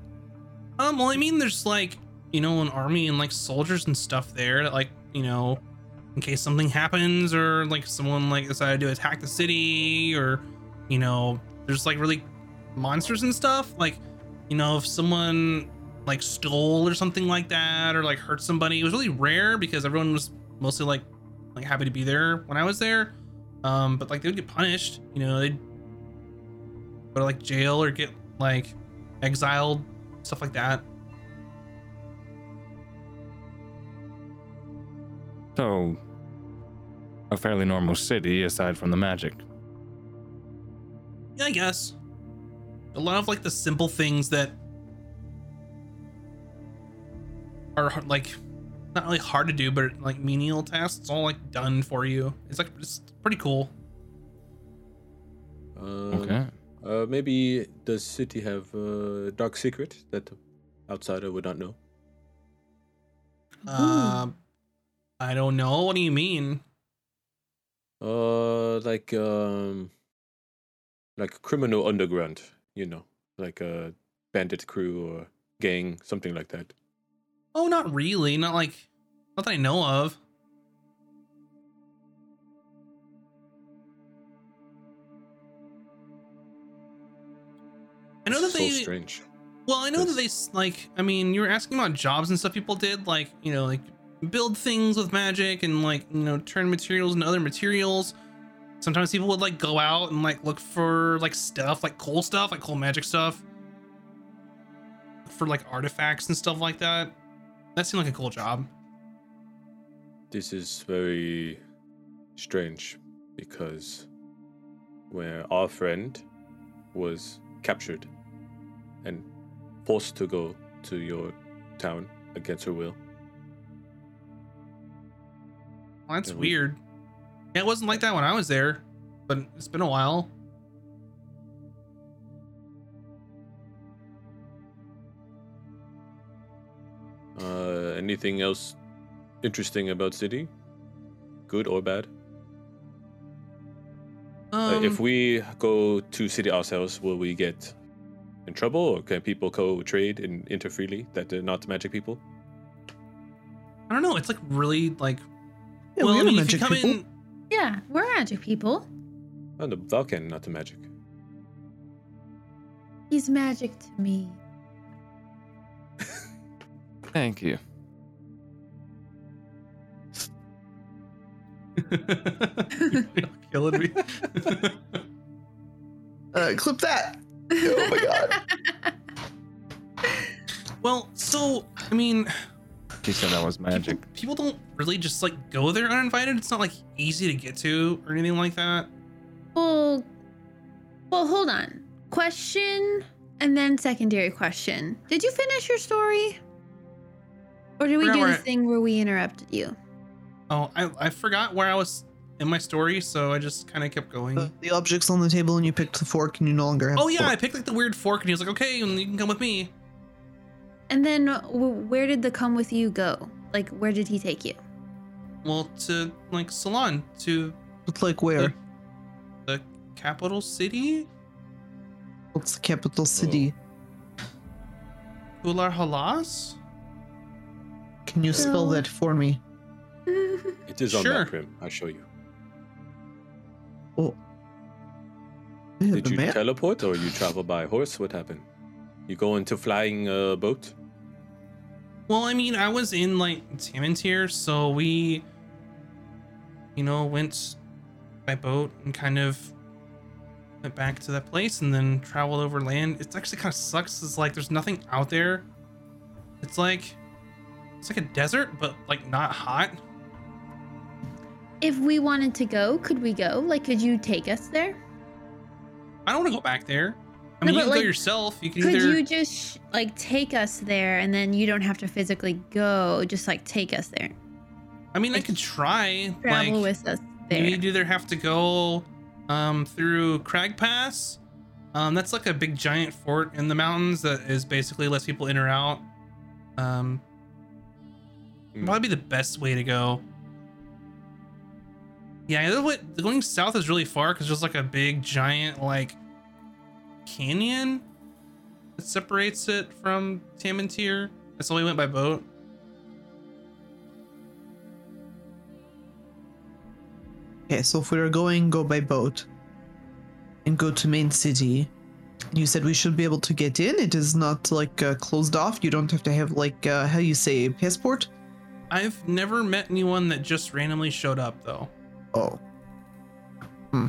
um, well, I mean, there's like you know an army and like soldiers and stuff there that like you know in case something happens or like someone like decided to attack the city or you know there's like really monsters and stuff like you know, if someone like stole or something like that or like hurt somebody, it was really rare because everyone was mostly like like happy to be there when I was there. Um, but like they would get punished, you know, they'd go to like jail or get like exiled, stuff like that. So, a fairly normal city aside from the magic. Yeah, I guess. A lot of like the simple things that are like not really hard to do, but like menial tasks, all like done for you. It's like it's pretty cool. Um, Okay. Uh, maybe does city have a dark secret that the outsider would not know? Um, I don't know. What do you mean? Uh, like um, like criminal underground, you know, like a bandit crew or gang, something like that. Oh, not really. Not like not that I know of. I know that that is they so strange. Well, I know that they like. I mean, you were asking about jobs and stuff people did, like you know, like build things with magic and like you know turn materials into other materials. Sometimes people would like go out and like look for like stuff, like cool stuff, like cool magic stuff, for like artifacts and stuff like that. That seemed like a cool job. This is very strange because where our friend was captured and forced to go to your town against her will. Well, that's we- weird. Yeah, it wasn't like that when I was there, but it's been a while. Uh, anything else interesting about city? Good or bad? Uh, Um, if we go to city ourselves, will we get in trouble, or can people co trade and enter freely that are not magic people? I don't know. It's like really like. Yeah, well, we I are mean, if you magic come people. in, Yeah, we're magic people. Oh, the Valken, not the magic. He's magic to me. Thank you. killing me. Uh, clip that. Oh my god. well, so I mean, She said that was magic. people don't really just like go there uninvited. It's not like easy to get to or anything like that. well, well, hold on. Question and then secondary question. Did you finish your story? Or did we do the thing where we interrupted you? Oh, I, I forgot where I was in my story, so I just kind of kept going. Uh, the object's on the table and you picked the fork and you no longer have oh the yeah, I picked like the weird fork, and he was like, "Okay, and you can come with me." And then w- where did the come with you go? Like, where did he take you? Well, to like Salon, to It's like where? the capital city, What's the capital city? Kular Halas. Can you spell No. that for me? It is on Sure. that rim. I'll show you. Oh. Yeah, Did you map? teleport or you travel by horse? What happened? You go into flying uh, boat? Well, I mean, I was in like Tamantir, so we, you know, went by boat and kind of went back to that place and then traveled over land. It's actually kind of sucks. It's like there's nothing out there. It's like it's like a desert, but like not hot. If we wanted to go, could we go? Like, could you take us there? I don't want to go back there. I No, mean, you can like, go yourself. You can Could either. you just like take us there and then you don't have to physically go, just like take us there? I mean, I could try. Travel like, with us there. You'd either have to go um, through Crag Pass. Um, that's like a big giant fort in the mountains that is basically lets people in or out. Um, Hmm. probably the best way to go. Yeah, the going south is really far because there's like a big giant like canyon that separates it from Tamantir. That's why we went by boat. Okay, so if we are going, go by boat and go to main city. You said we should be able to get in. It is not like uh, closed off. You don't have to have like uh, how you say passport. I've never met anyone that just randomly showed up though. Oh, Hmm.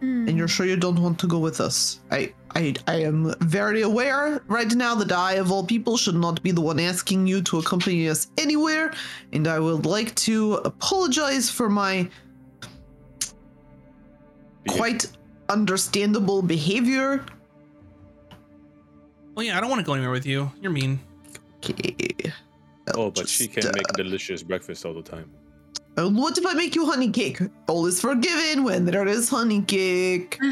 and Hmm. you're sure you don't want to go with us? I, I, I am very aware right now that I, of all people, should not be the one asking you to accompany us anywhere, and I would like to apologize for my quite understandable behavior. Well, yeah, I don't want to go anywhere with you. You're mean. Okay. Oh, I'll but she can uh, make delicious breakfast all the time. Uh, what if I make you honey cake? All is forgiven when there is honey cake.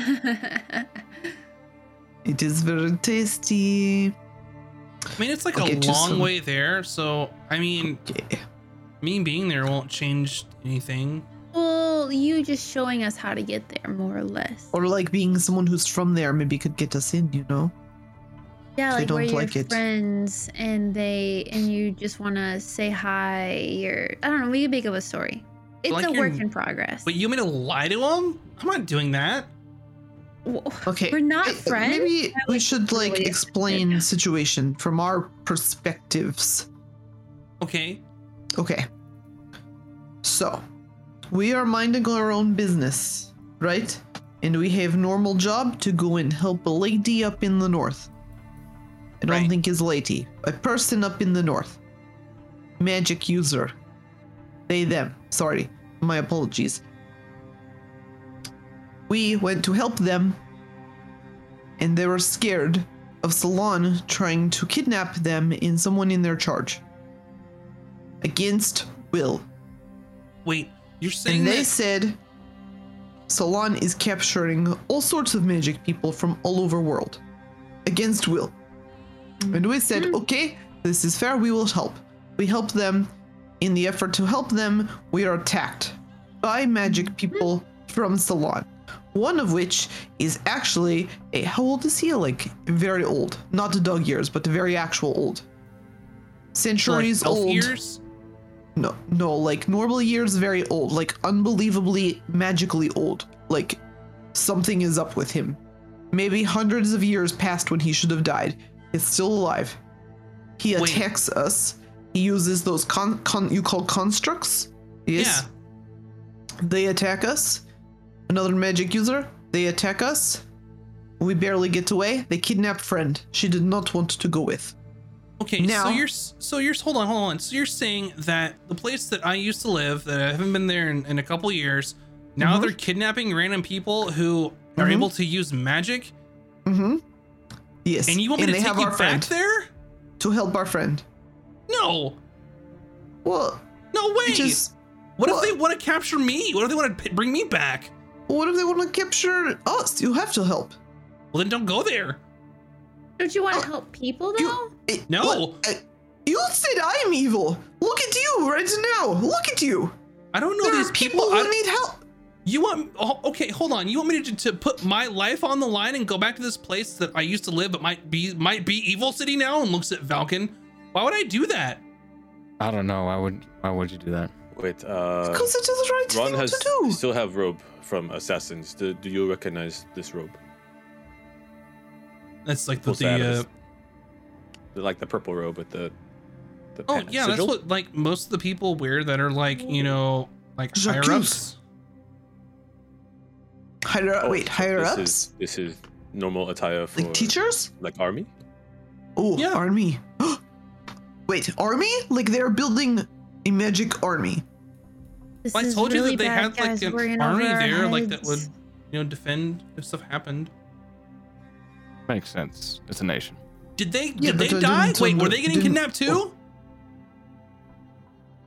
It is very tasty. I mean, it's like I'll a long some. way there, so I mean, Okay. me being there won't change anything. well, you just showing us how to get there, more or less. Or like being someone who's from there maybe could get us in, you know? Yeah, they like don't where you're like it. friends and they and you just want to say hi or I don't know. We can make up a story. It's Like a work in progress. But you mean to lie to him? I'm not doing that. Okay. We're not uh, friends. Maybe we should like really explain situation from our perspectives. Okay. Okay. So, we are minding our own business, right? And we have normal job to go and help a lady up in the north. I don't Right. think is lady. A person up in the north. Magic user. They them. Sorry. My apologies. We went to help them and they were scared of Salon trying to kidnap them and someone in their charge against will. Wait, you're saying And they that? said Salon is capturing all sorts of magic people from all over world against will. And we said, Mhm. okay, this is fair, we will help. We help them. In the effort to help them, we are attacked by magic people from Salon. One of which is actually a how old is he? Like very old. Not the dog years, but the very actual old. For, like, Centuries old. years? No, no, like normal years, very old, like unbelievably magically old. Like something is up with him. Maybe hundreds of years past when he should have died. He's still alive. He Wait. attacks us. He uses those con, con you call constructs. Yes. They attack us. Another magic user. They attack us. We barely get away. They kidnap friend. She did not want to go with. Okay, Now- so you're so you're hold on, hold on. So you're saying that the place that I used to live, that I haven't been there in, in a couple years, now Mhm. they're kidnapping random people who are Mhm. able to use magic, Mm-hmm. Yes. and you want me to they take have you our back friend there? to help our friend. No, Well, no way. just what if they want to capture me? What if they want to p- bring me back? what if they want to capture us? You have to help. Well, then don't go there. Don't you want to help people you- though? Eh, No. what? Eh, You said I'm evil. Look at you right now. Look at you. I don't know there these are people. people who I- need help. You want? Oh, okay, hold on. You want me to, to put my life on the line and go back to this place that I used to live, but might be might be Evil City now? And looks at Valken. Why would I do that? I don't know. Why would why would you do that? Wait, uh, Because it is the right Ron thing has to do. still have robe from Assassins. Do, do you recognize this robe? That's like the, Full the uh. The- like the purple robe with the. the oh pan- yeah, that's what like most of the people wear that are like you know like higher ups. Higher, Oh, wait, higher this ups? Is, this is normal attire for like teachers? like army. Oh, Yeah. army. wait, army? Like they're building a magic army. This I is told you that they bad, had like guys. an army over our there, like that would you know defend if stuff happened. Makes sense. It's a nation. Did they? Yeah, did they I die? Wait, were they getting kidnapped too?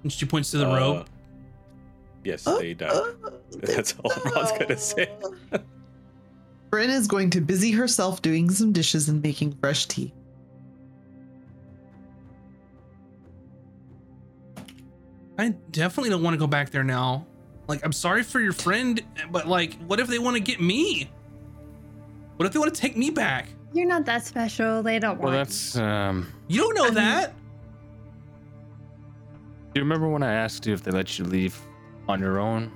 And she points to the Uh, robe. Yes, Uh, they died. uh, That's all Ron's gonna say. Bren is going to busy herself doing some dishes and making fresh tea. I definitely don't want to go back there now. Like, I'm sorry for your friend, but like, what if they want to get me? What if they want to take me back? You're not that special. They don't Well, want. that's um. You don't know Um, that. Do you remember when I asked you if they let you leave on your own?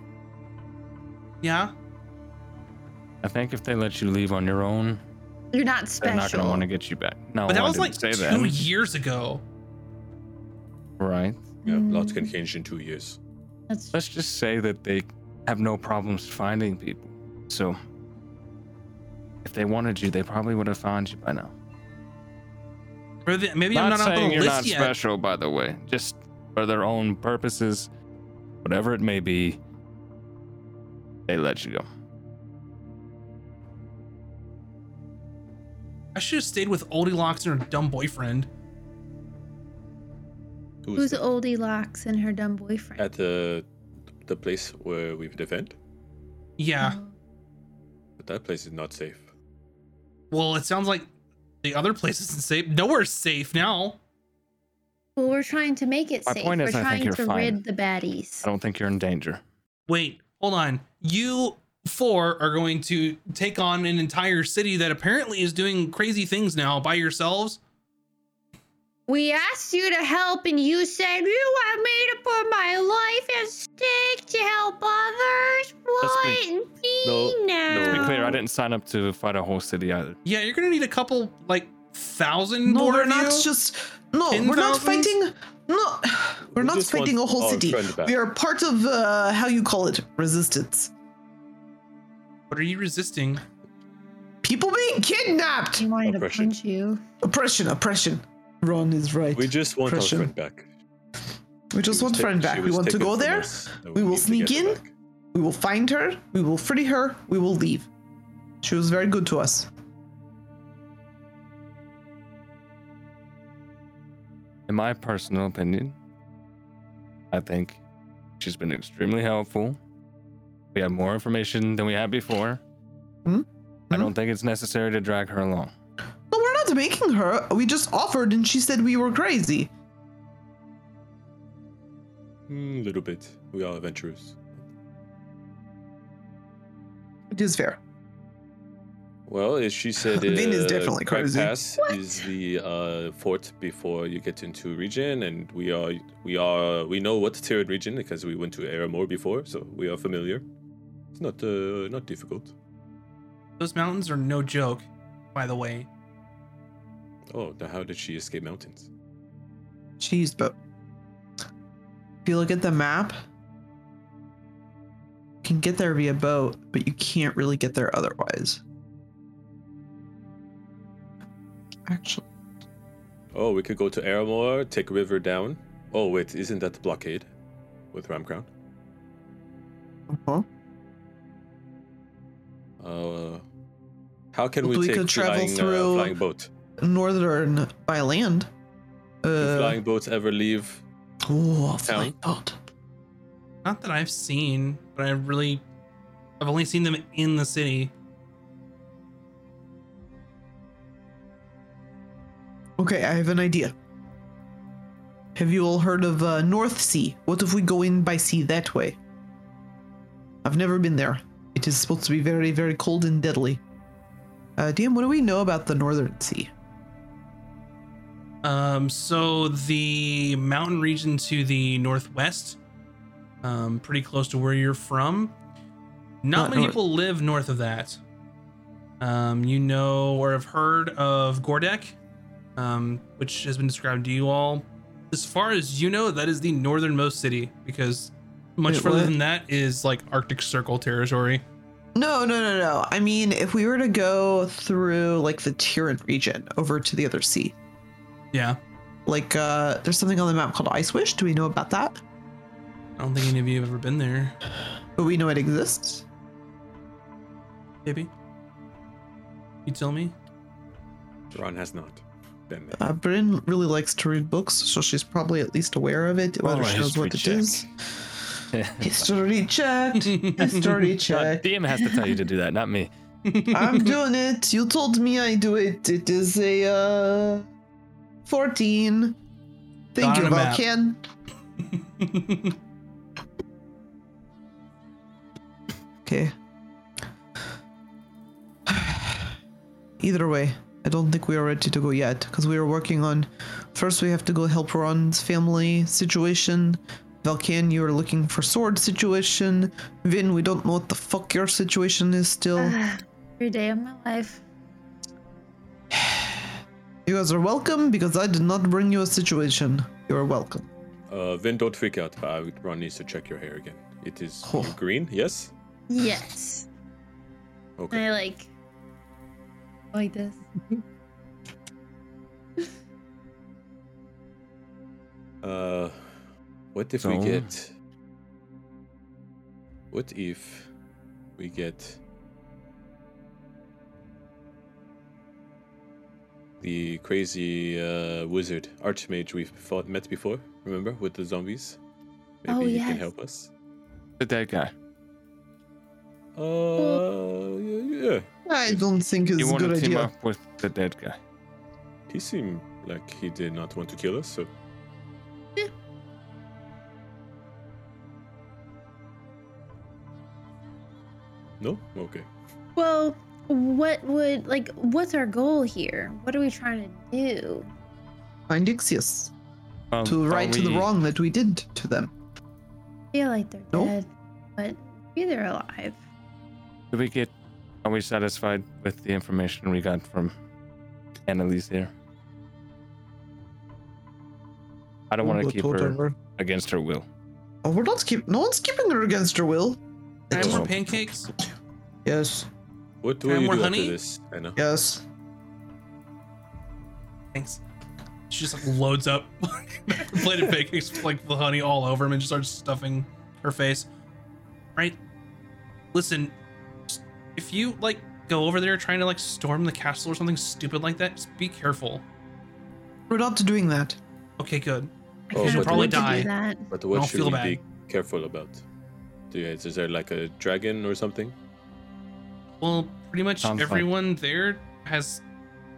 Yeah. I think if they let you leave on your own, You're not special. they're not going to want to get you back. No, But that I was like didn't two that. years ago. Right. Yeah, lots Mm. can change in two years. That's Let's just say that they have no problems finding people. So, if they wanted you, they probably would have found you by now. Or the- maybe I'm not not on saying the you're list not yet. special, by the way. Just for their own purposes, whatever it may be, they let you go. I should have stayed with Oldie Locks and her dumb boyfriend. who's that? oldie locks and her dumb boyfriend. at the the place where we defend? Yeah. Oh. But that place is not safe. Well, it sounds like the other place isn't safe. Nowhere's safe now. Well, we're trying to make it My safe. point we're is, I think trying you're to fine. rid the baddies. I don't think you're in danger. Wait, hold on. You four are going to take on an entire city that apparently is doing crazy things now by yourselves. We asked you to help, and you said you want me to put my life at stake to help others. What? be- Me No, now. no. To be clear, I didn't sign up to fight a whole city either. Yeah, you're gonna need a couple like thousand No, more we're not just. No, Ten we're not fighting. No, we're We not just fighting a whole our city. We are part of uh, how you call it, resistance. What are you resisting? People being kidnapped. He wanted to Oppression. punch you. Oppression, oppression. Ron is right. We just want Oppression. our friend back. We just She want friend back. We want to go there. us, and We will sneak in. We will find her. We will free her. We will leave. She was very good to us. In my personal opinion, I think she's been extremely helpful. We have more information than we had before. Hmm? I Hmm? don't think it's necessary to drag her along. No, we're not making her. We just offered, and she said we were crazy. A Hmm, little bit. We are adventurous. It is fair. Well, as she said, Vin is uh, definitely Crag crazy. Pass is the uh, fort before you get into region, and we are we are we know what Tyrid region because we went to Aramor before, so we are familiar. It's not uh, not difficult. Those mountains are no joke, by the way. Oh, now how did she escape mountains? She used boat. If you look at the map, you can get there via boat, but you can't really get there otherwise. Actually, Oh, we could go to Aramor, take river down. Oh wait, isn't that the blockade with Ramcrown? uh-huh. Uh, how can we we take could travel flying, through- uh, flying boat? northern by land. Do Uh, flying boats ever leave? oh, a town? flying boat. Not that I've seen, but I really, I've only seen them in the city. Okay, I have an idea. Have you all heard of uh, North Sea? What if we go in by sea that way? I've never been there. It is supposed to be very, very cold and deadly. Uh, DM, what do we know about the Northern Sea? Um, so the mountain region to the northwest, um, pretty close to where you're from. Not Not many north. people live north of that. Um, you know or have heard of Gordek, um, which has been described to you all. As far as you know, that is the northernmost city because much Wait, further what? than that is like Arctic Circle territory. No, no, no, no. I mean, if we were to go through like the Tyran region over to the other sea, Yeah, like uh, there's something on the map called Ice Wish. Do we know about that? I don't think any of you have ever been there. But we know it exists. Maybe. You tell me. Ron has not been there. Uh, Bryn really likes to read books, so she's probably at least aware of it, whether Oh, she knows what it history is. check. History checked. History check. DM has to tell you to do that, not me. I'm doing it. You told me I do it. It is a uh 14. Thank Not you, on a map. Okay. Either way, I don't think we are ready to go yet because we are working on. First, we have to go help Ron's family situation. Valken, you're looking for sword situation. Vin, we don't know what the fuck your situation is still. Every day of my life. You guys are welcome because I did not bring you a situation. You're welcome. Uh, Vin, don't freak out. Uh, Ron needs to check your hair again. It is Oh. green, yes? Yes. And Okay. I like like this. Uh, what if we get. What if we get. The crazy uh, wizard archmage we've fought, met before, remember, with the zombies? Maybe Oh, he yes. can help us. The dead guy. Uh, yeah, yeah. I don't think it's You a want good to team idea. up with the dead guy. He seemed like he did not want to kill us, so. Yeah. No? Okay. Well, what would like what's our goal here? What are we trying to do? Find Ixius Um, to are right to the wrong that we did to them. I feel like they're Nope. dead, but maybe they're alive. Did we get? Are we satisfied with the information we got from Annalise here? I don't want to keep her whatever. against her will. Oh, we're not keep. No one's keeping her against her will. Can I have more pancakes? Yes. What Can will I have you more do honey? after this, Anna? Yes. Thanks. She just like loads up plate of pancakes with like the honey all over him and just starts stuffing her face. Right? Listen, just- if you like go over there trying to like storm the castle or something stupid like that, just be careful. We're not doing that. Okay, good. I Oh, kinda but probably want die. But what should feel we bad. be careful about? Do you is there like a dragon or something? Well, pretty much Sounds fine. everyone there has,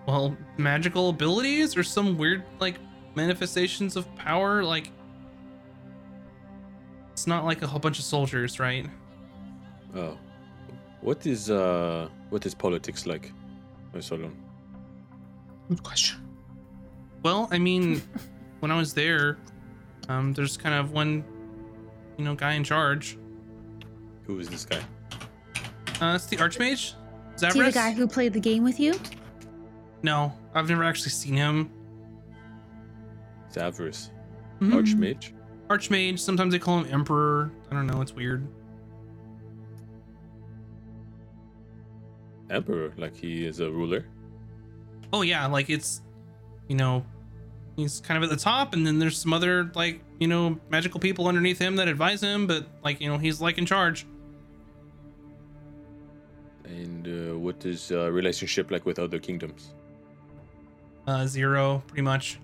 well, magical abilities or some weird like manifestations of power. Like, it's not like a whole bunch of soldiers, right? Oh. What is uh what is politics like? Oh, Solon? Good question. Well, I mean, when I was there, um, there's kind of one, you know, guy in charge. Who is this guy? Uh, it's the Archmage. Is he the guy who played the game with you? No, I've never actually seen him. Zavris. Mhm. Archmage? Archmage. Sometimes they call him Emperor. I don't know. It's weird. Emperor, like he is a ruler. Oh yeah, like it's, you know, he's kind of at the top, and then there's some other like you know magical people underneath him that advise him, but like you know he's like in charge. And uh, what is uh, relationship like with other kingdoms? Uh, zero, pretty much.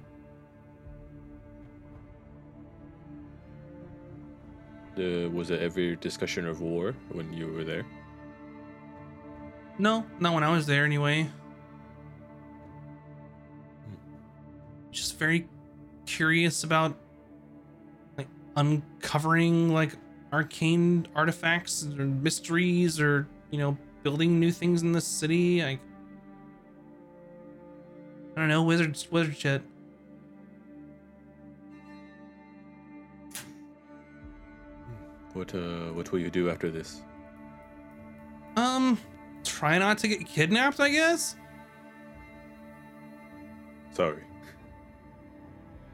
Uh, was there ever discussion of war when you were there? No, not when I was there anyway. Just very curious about like uncovering like arcane artifacts or mysteries or you know building new things in the city. Like I don't know, wizards, wizard shit. What uh what will you do after this? Um, try not to get kidnapped, I guess. Sorry.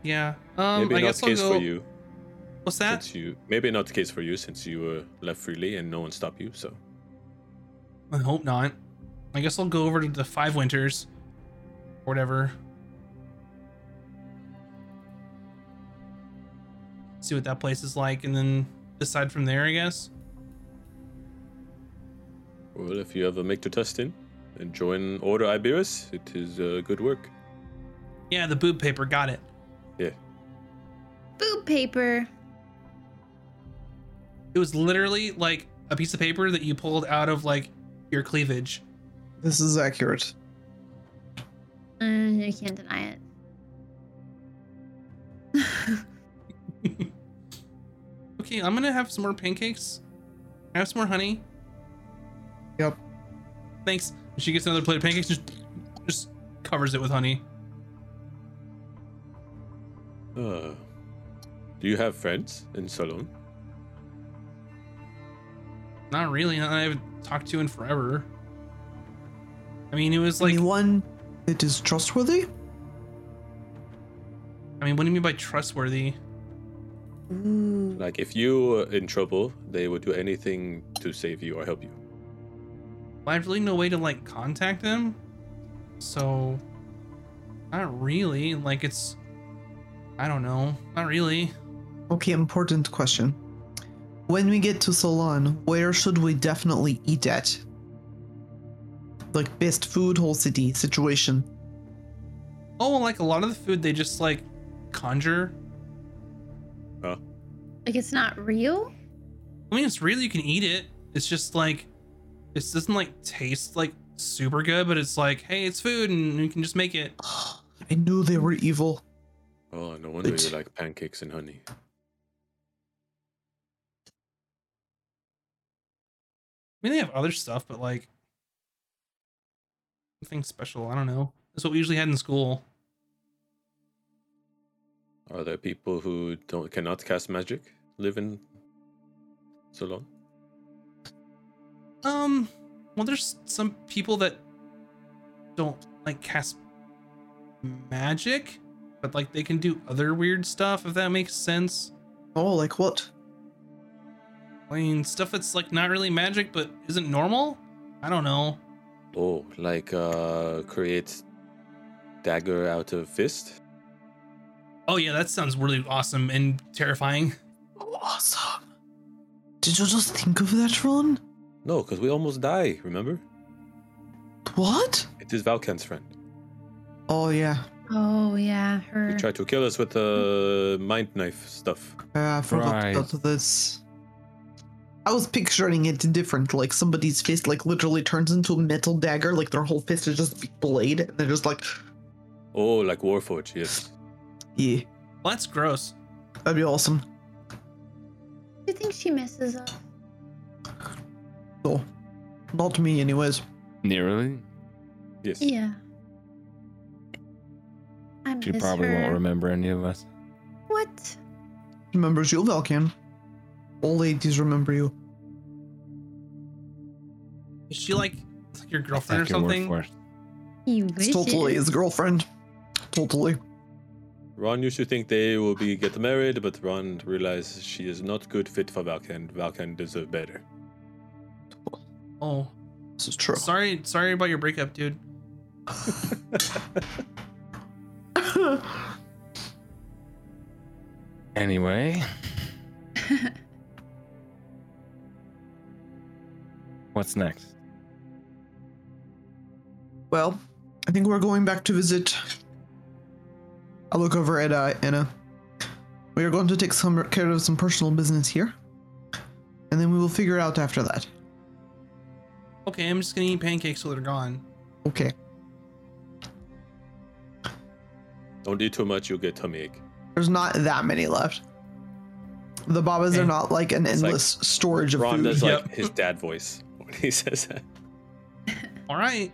Yeah. Um, maybe I not guess the case go. for you What's that? since you maybe not the case for you since you were left freely and no one stopped you, so I hope not. I guess I'll go over to the Five Winters, or whatever. See what that place is like, and then decide from there. I guess. Well if you ever make to Tustin and join Order Iberis, it is uh, good work. Yeah, the boob paper. Got it. Yeah. Boob paper. It was literally like a piece of paper that you pulled out of like your cleavage. This is accurate. Uh, I can't deny it. Okay, I'm gonna have some more pancakes. I have some more honey. Yep. Thanks. She gets another plate of pancakes. Just, just covers it with honey. Uh, Do you have friends in Salon? Not really. Not that I haven't talked to in forever. I mean, it was like. Anyone that is trustworthy? I mean, what do you mean by trustworthy? Like, if you were in trouble, they would do anything to save you or help you. Well, I have really no way to like contact them. So, not really. Like, it's. I don't know. Not really. Okay, important question. When we get to Solon, where should we definitely eat at? Like best food, whole city situation. Oh, like a lot of the food they just like conjure. Like it's not real? I mean, it's real. You can eat it. It's just like it doesn't like taste like super good, but it's like, hey, it's food, and you can just make it. I knew they were evil. Oh, no wonder It's- you like pancakes and honey. I mean, they have other stuff, but like nothing special. I don't know. That's what we usually had in school. Are there people who don't cannot cast magic live in Salon? Um, well, there's some people that don't like cast magic, but like they can do other weird stuff if that makes sense. Oh, like what? I mean, stuff that's like not really magic but isn't normal. I don't know. Oh, like uh create dagger out of fist? Oh yeah, that sounds really awesome and terrifying. Awesome. Did you just think of that, Ron? No, because we almost die, remember? What? It is Valken's friend. Oh yeah. Oh yeah, He tried to kill us with the mind knife stuff. Uh, I forgot Right. about this. I was picturing it different, like somebody's fist like literally turns into a metal dagger, like their whole fist is just a blade, and they're just like, Oh, like Warforge, yes. yeah, Well, that's gross. that'd be awesome. Do you think she misses us? So, not me, anyways. Nearly. Yes. Yeah. I She probably her. won't remember any of us. What? Remembers you, Valken. All ladies remember you. Is she like, like your girlfriend or Take your word something? for it. You It's wish totally it. his girlfriend. Totally. Ron used to think they will be get married, but Ron realized she is not good fit for Valken. Valken deserve better. Oh, This is true. sorry, sorry about your breakup, dude. Anyway. What's next? well, I think we're going back to visit. I look over at uh, Anna. We are going to take some care of some personal business here, and then we will figure out after that. Okay, I'm just gonna eat pancakes till they're gone. Okay. Don't eat too much, you'll get tummy ache. There's not that many left. The babas Okay. are not like an It's like endless storage of Ron food. does Yep. like his dad voice when he says that. All right.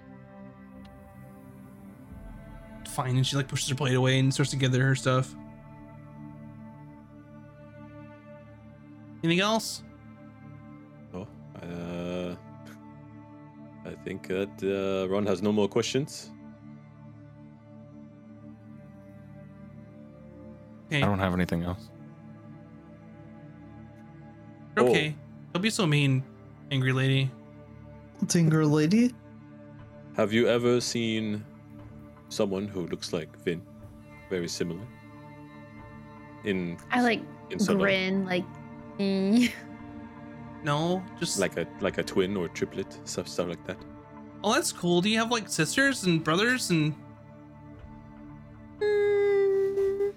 Fine, and she like pushes her plate away and starts to gather her stuff. Anything else? Oh, uh, I think that uh, Ron has no more questions. Okay, I don't have anything else. Oh. okay. Don't be so mean, angry lady. Tinger lady. Have you ever seen someone who looks like Vin? Very similar. In I like in Salon? grin, like. eh. No, just like. like a like a twin or triplet, stuff stuff like that. Oh, that's cool. Do you have like sisters and brothers and? Mm,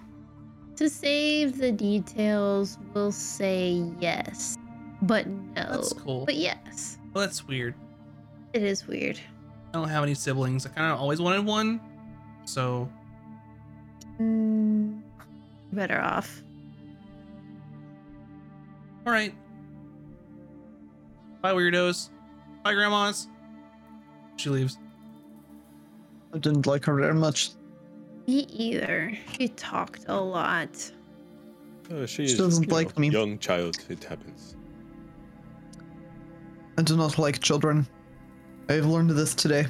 to save the details, we'll say yes, but no. That's cool. But yes, Well, that's weird. it is weird. I don't have any siblings. I kind of always wanted one, so Mm, better off. all right. Bye, weirdos. Bye, grandmas. She leaves. I didn't like her very much. Me either. She talked a lot. Uh, she, She is, doesn't you know, like me. Young child, it happens. I do not like children. I have learned this today.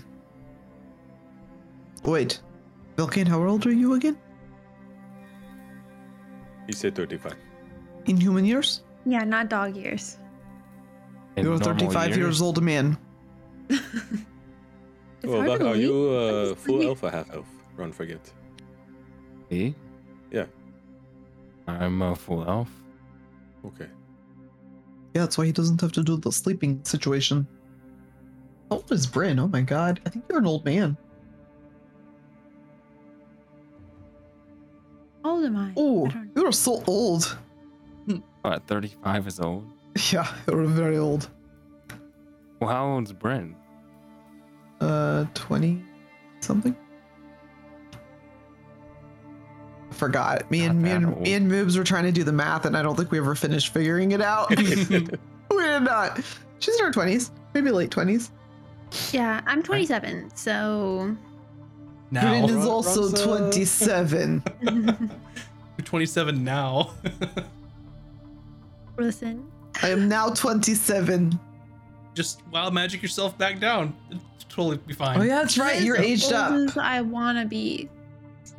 Wait, Valken, how old are you again? He said 35. In human years? Yeah, not dog years. In You're a normal 35 years old man. It's well, hard to are believe. you uh, full elf or half elf? Run, forget. Me? Yeah. I'm a full elf. Okay. Yeah, that's why he doesn't have to do the sleeping situation. How old is Bryn? Oh my god. I think you're an old man. How old am I? Oh, I you're so old. What, 35 is old? Yeah, you're very old. Well, how old's Bryn? Uh, 20 something? Forgot. Me Not and me and, old. me and Moobs were trying to do the math, and I don't think we ever finished figuring it out. we did not. She's in her 20s, maybe late 20s. Yeah, I'm 27, so. now. Bryn is also Ron's, uh, 27. You're 27 now. Listen, I am now 27. Just wild magic yourself back down. It'll totally be fine. Oh, yeah, that's right. You're aged old up. As I want to be.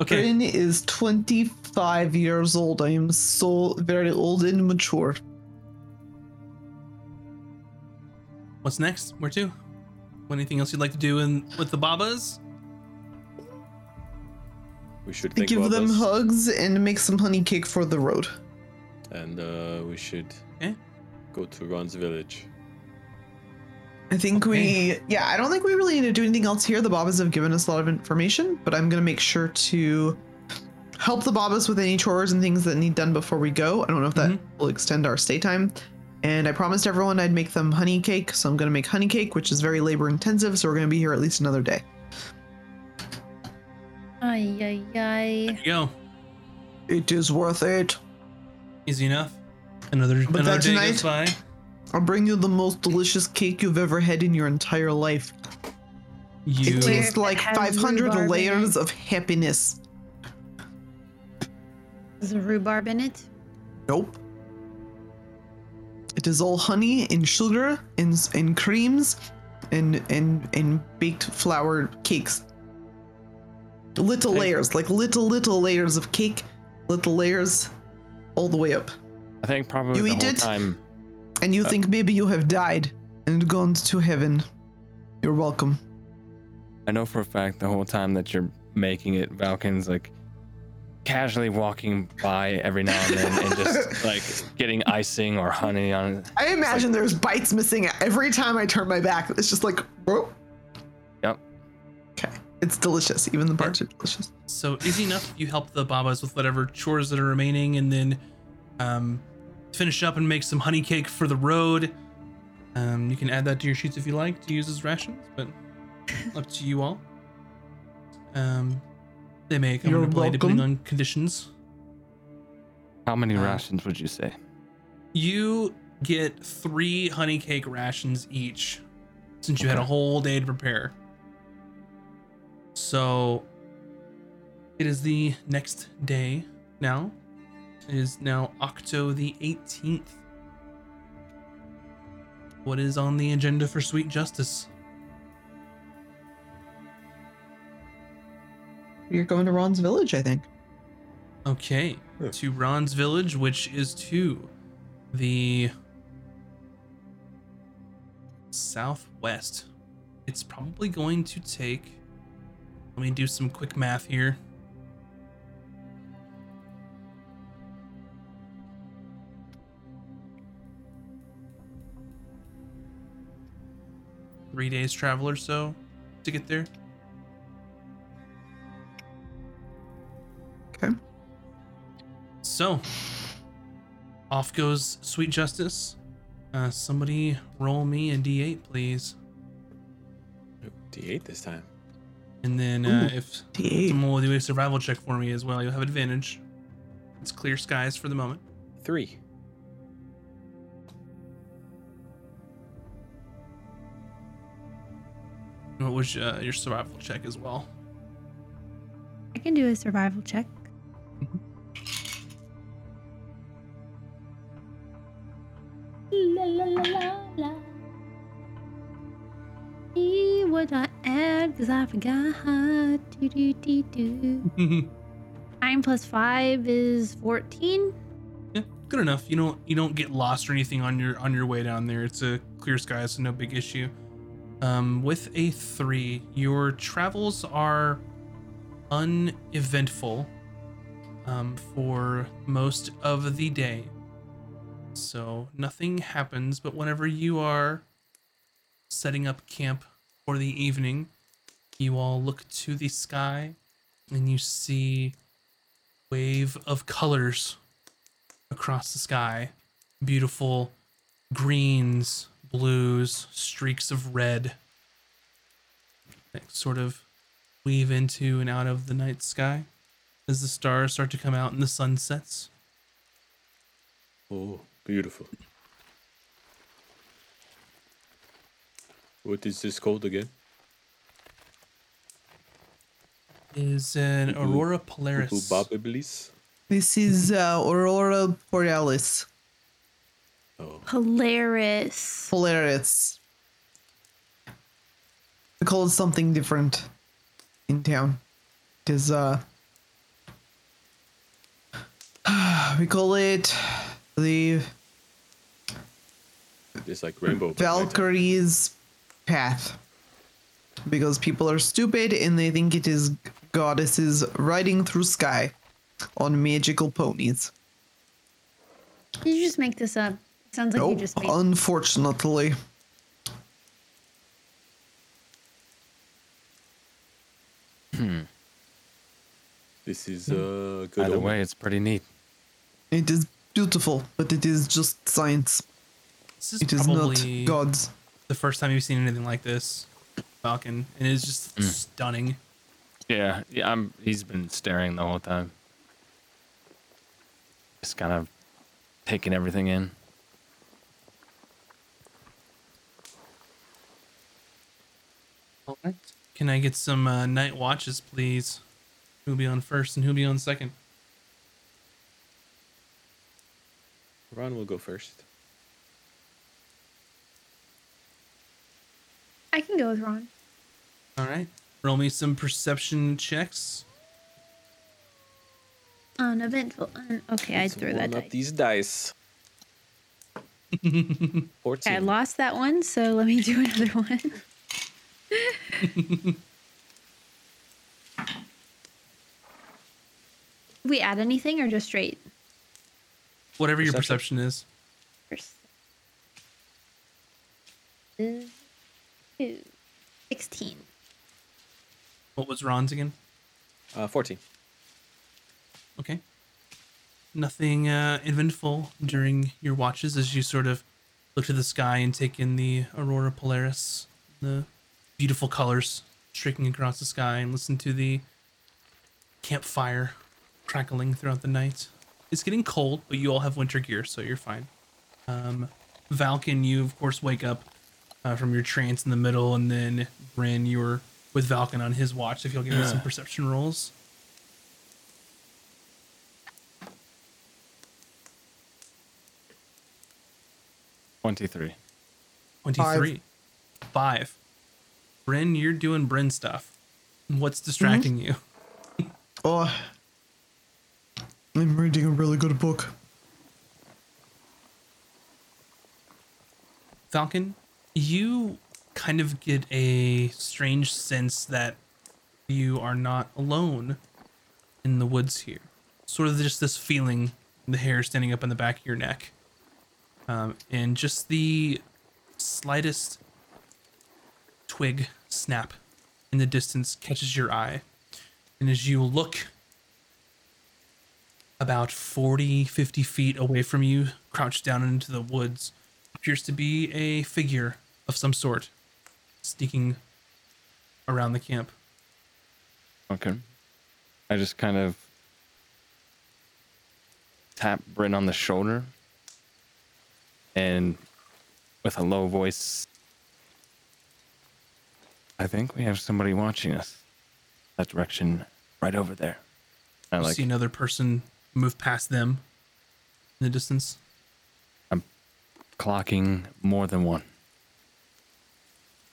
okay. Bryn is 25 years old. I am so very old and mature. What's next? Where to? Anything else you'd like to do in with the Babas? We should give about them hugs and make some honey cake for the road. And uh, we should Eh? go to Ron's village. I think we, yeah, I don't think we really need to do anything else here. The Babas have given us a lot of information, but I'm going to make sure to help the Babas with any chores and things that need done before we go. I don't know if that Mhm. will extend our stay time. And I promised everyone I'd make them honey cake, so I'm going to make honey cake, which is very labor intensive, so we're going to be here at least another day. Ay, ay, ay. There you go. It is worth it. Easy enough. Another But another that day goes by. I'll bring you the most delicious cake you've ever had in your entire life. You It tastes like 500 rhubarb layers of happiness. Is there rhubarb in it? Nope. It is all honey and sugar and and creams and and and baked flour cakes. Little layers, like little little layers of cake, little layers, all the way up. I think probably You the eat whole it? time. And you Uh, think maybe you have died and gone to heaven. You're welcome. I know for a fact the whole time that you're making it, Valken's like casually walking by every now and then and just like getting icing or honey on it. I imagine there's bites missing every time I turn my back. It's just like, whoa. Yep. Okay. It's delicious. Even the parts are delicious. So easy enough. You help the Babas with whatever chores that are remaining, and then um, finish up and make some honey cake for the road. Um, you can add that to your sheets if you like to use as rations, but up to you all. Um, they may come You're into play depending on conditions. How many Uh, rations would you say? You get three honey cake rations each, since you had a whole day to prepare. So it is the next day now. It is now Octo the 18th. What is on the agenda for Sweet Justice? You're going to Ron's village, I think. Okay, Yeah. to Ron's village, which is to the southwest. It's probably going to take. Let me do some quick math here. Three days travel or so to get there. Okay. So, off goes Sweet Justice. Uh, somebody roll me a d8, please. D8 this time. And then uh, Ooh, if D8. someone will do a survival check for me as well, you'll have advantage. It's clear skies for the moment. Three. What was uh, your survival check as well? I can do a survival check. la la la la la. See what because I forgot. Do, do, do, do. Nine plus five is 14. yeah, good enough. You don't you don't get lost or anything on your on your way down there. It's a clear sky, so no big issue. Um, with a three, your travels are uneventful um, for most of the day. So nothing happens, but whenever you are setting up camp for the evening, you all look to the sky and you see wave of colors across the sky. Beautiful greens, blues, streaks of red that sort of weave into and out of the night sky as the stars start to come out and the sun sets. Oh, beautiful. What is this called again? Is an Cuckoo- aurora polaris. Ubabiblis? This is uh, Aurora Borealis. Oh, Polaris. Polaris. We call it something different in town. It is, uh. We call it the it's like rainbow. but nighttime. Valkyrie's Path. Because people are stupid and they think it is goddesses riding through sky on magical ponies. Did you just make this up? Sounds like you just made unfortunately. Hmm. This is uh, good. Either way, it's pretty neat. It is beautiful, but it is just science. This is It is probably not gods. The first time you've seen anything like this, Falcon, and it's just stunning. Yeah, yeah. I'm. He's been staring the whole time. Just kind of taking everything in. All right. Can I get some uh, night watches, please? Who'll be on first and who'll be on second? Ron will go first. I can go with Ron. All right. Roll me some perception checks. Uneventful. Un- okay, I Let's threw that warm up dice. these dice. Okay, I lost that one, so let me do another one. we add anything or just straight? Whatever your Perception. perception is. First. Is mm. Two. 16. What was Ron's again? Uh, 14. Okay. Nothing uh, eventful during your watches as you sort of look to the sky and take in the aurora polaris, the beautiful colors streaking across the sky, and listen to the campfire crackling throughout the night. It's getting cold, but you all have winter gear, so you're fine. Um, Valken, you of course wake up uh, from your trance in the middle, and then Bryn, you were with Valken on his watch. If you'll give me some perception rolls. Twenty-three. 23. Five. Bryn, you're doing Bryn stuff. What's distracting you? Oh, I'm reading a really good book. Falcon, you kind of get a strange sense that you are not alone in the woods here. Sort of just this feeling, the hair standing up on the back of your neck. Um, and just the slightest twig snap in the distance catches your eye. And as you look about 40, 50 feet away from you, crouched down into the woods, appears to be a figure of some sort sneaking around the camp. Okay. I just kind of tap Bryn on the shoulder and with a low voice, I think we have somebody watching us. That direction right over there. I You like see another person move past them in the distance. I'm clocking more than one.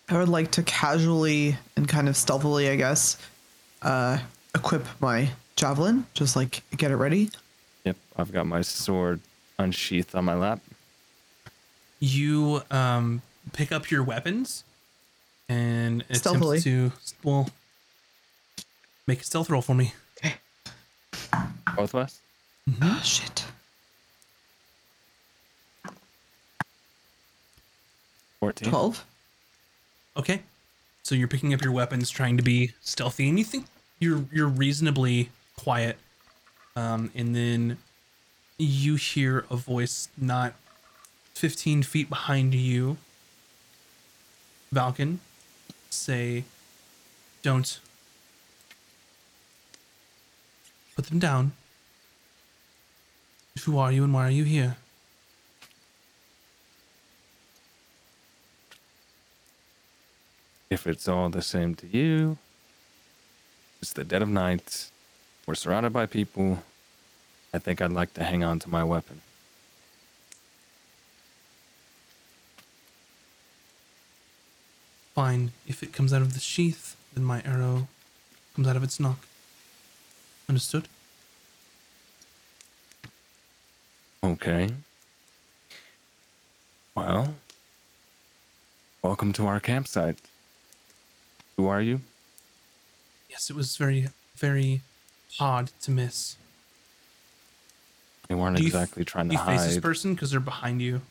I would like to casually and kind of stealthily, I guess, uh, equip my javelin. Just like get it ready. Yep, I've got my sword unsheathed on my lap. You um, pick up your weapons and attempt Stealthily. to well make a stealth roll for me. Okay. Both of us? Oh shit. 14. Twelve. Okay. So you're picking up your weapons, trying to be stealthy, and you think you're you're reasonably quiet. Um, and then you hear a voice not 15 feet behind you, Valken, say, "Don't put them down." Who are you and why are you here? If it's all the same to you, it's the dead of night. We're surrounded by people. I think I'd like to hang on to my weapon. Fine. If it comes out of the sheath, then my arrow comes out of its nock. Understood? Okay. Well, welcome to our campsite. Who are you? Yes, it was very, very hard to miss. We weren't Do you f- exactly trying Do to you face this person because they're behind you?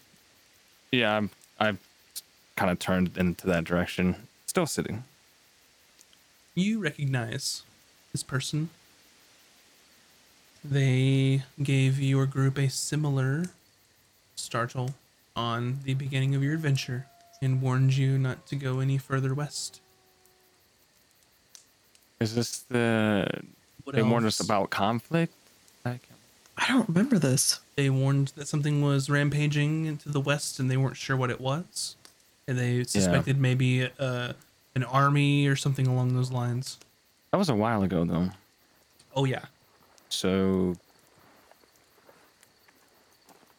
Yeah, I'm, I've kind of turned into that direction. Still sitting. You recognize this person. They gave your group a similar startle on the beginning of your adventure and warned you not to go any further west. Is this the? What they warned us about conflict. I can't- I don't remember this. They warned that something was rampaging into the west, and they weren't sure what it was, and they suspected maybe uh, an army or something along those lines. That was a while ago, though. Oh yeah, So.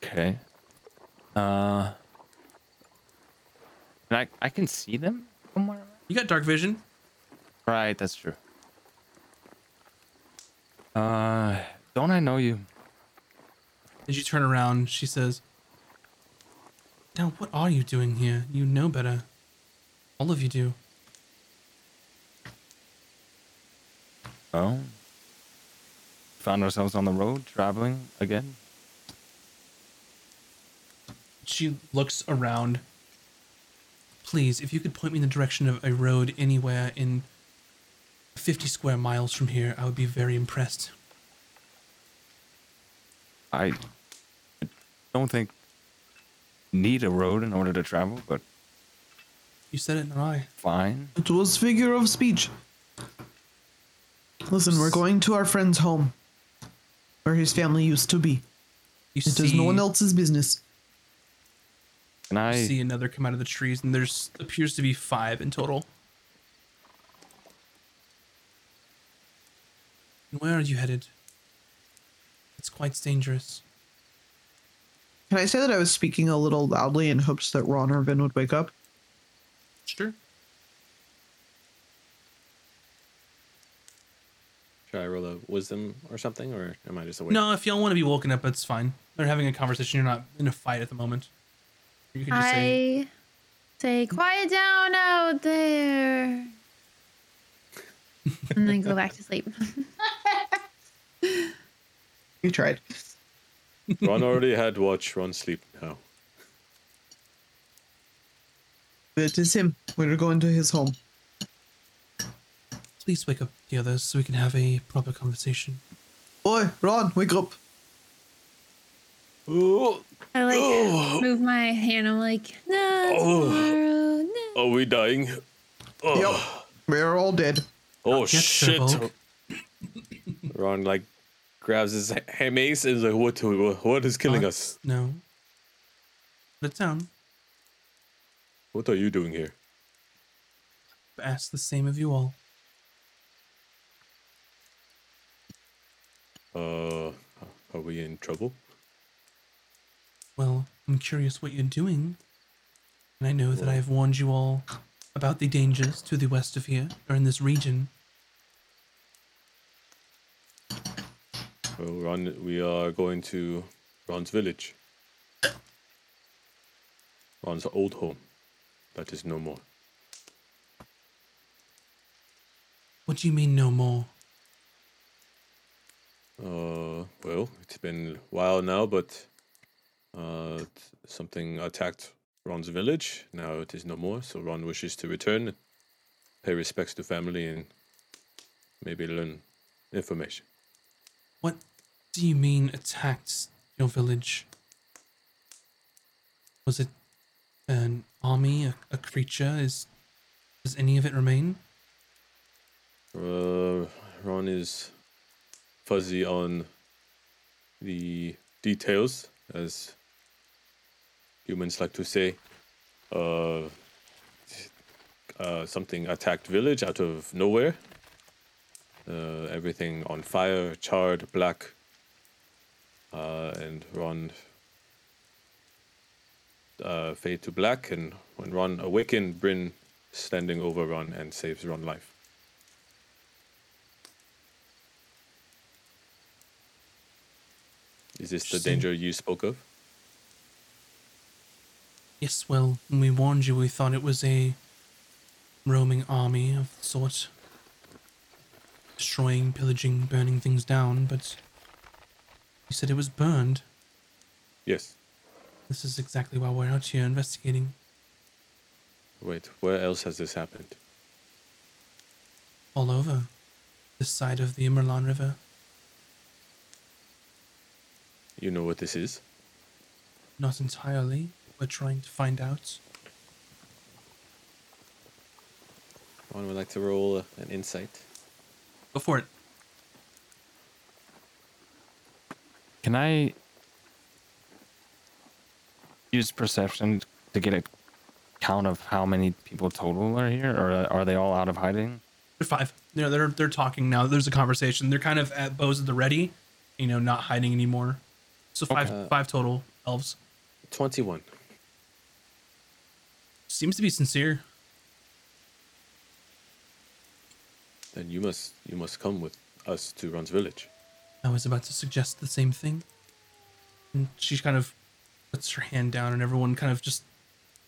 Okay. Uh. And I I can see them somewhere. you got dark vision. Right, that's true. Uh, don't I know you? As you turn around, she says, Now, what are you doing here? You know better. All of you do. Oh. Found ourselves on the road traveling again. She looks around. Please, if you could point me in the direction of a road anywhere in 50 square miles from here, I would be very impressed. I don't think need a road in order to travel, but You said it, not I. fine. It was figure of speech. Listen, we're going to our friend's home, where his family used to be. You It see, is no one else's business. Can I? you see another come out of the trees, and there's appears to be five in total. And Where are you headed? It's quite dangerous. Can I say that I was speaking a little loudly in hopes that Ron or Vin would wake up? Sure. Should I roll a wisdom or something, or am I just awake? No, if y'all want to be woken up, it's fine. They're having a conversation. You're not in a fight at the moment. You can just say, I say, quiet down out there. and then go back to sleep. You tried. Ron already had watch. Ron sleep now. It is him. We're going to his home. please wake up the others so we can have a proper conversation. Boy, Ron, wake up. Oh, I like Oh. move my hand. I'm like, no, Oh. tomorrow, no. are we dying? Oh, Yep. We're all dead. oh Not yet, Sir shit! Ron like grabs his ha- mace and is like, "What? What, what is killing Not- us? No. Put it down. What are you doing here?" Ask the same of you all. Uh, are we in trouble? Well, I'm curious what you're doing. And I know that I have warned you all about the dangers to the west of here or in this region. Well, Ron, we are going to Ron's village. Ron's old home. That is no more. What do you mean, no more? Uh, well, it's been a while now, but uh, something attacked Ron's village. Now it is no more, so Ron wishes to return, pay respects to family, and maybe learn information. What do you mean attacked your village? Was it an army, a, a creature? Is does any of it remain? Uh, Ron is fuzzy on the details, as humans like to say. Uh, uh, something attacked village out of nowhere. Uh, everything on fire, charred, black. Uh, and Ron uh, fade to black, and when Ron awakened, Bryn standing over Ron and saves Ron life. Is this the danger you spoke of? Yes, well, when we warned you, we thought it was a roaming army of sort. Destroying, pillaging, burning things down, but you said it was burned. Yes. This is exactly why we're out here investigating. Wait, where else has this happened? All over this side of the Immerlan River. You know what this is? Not entirely. We're trying to find out. One would like to roll an insight. Go for it. Can I use perception to get a count of how many people total are here, or are they all out of hiding? They're five. They're they're they're talking now. There's a conversation. They're kind of at bows at the ready, you know, not hiding anymore. So five Okay. five total elves. 21. Seems to be sincere. Then you must you must come with us to Ron's village. I was about to suggest the same thing. And she kind of puts her hand down, and everyone kind of just,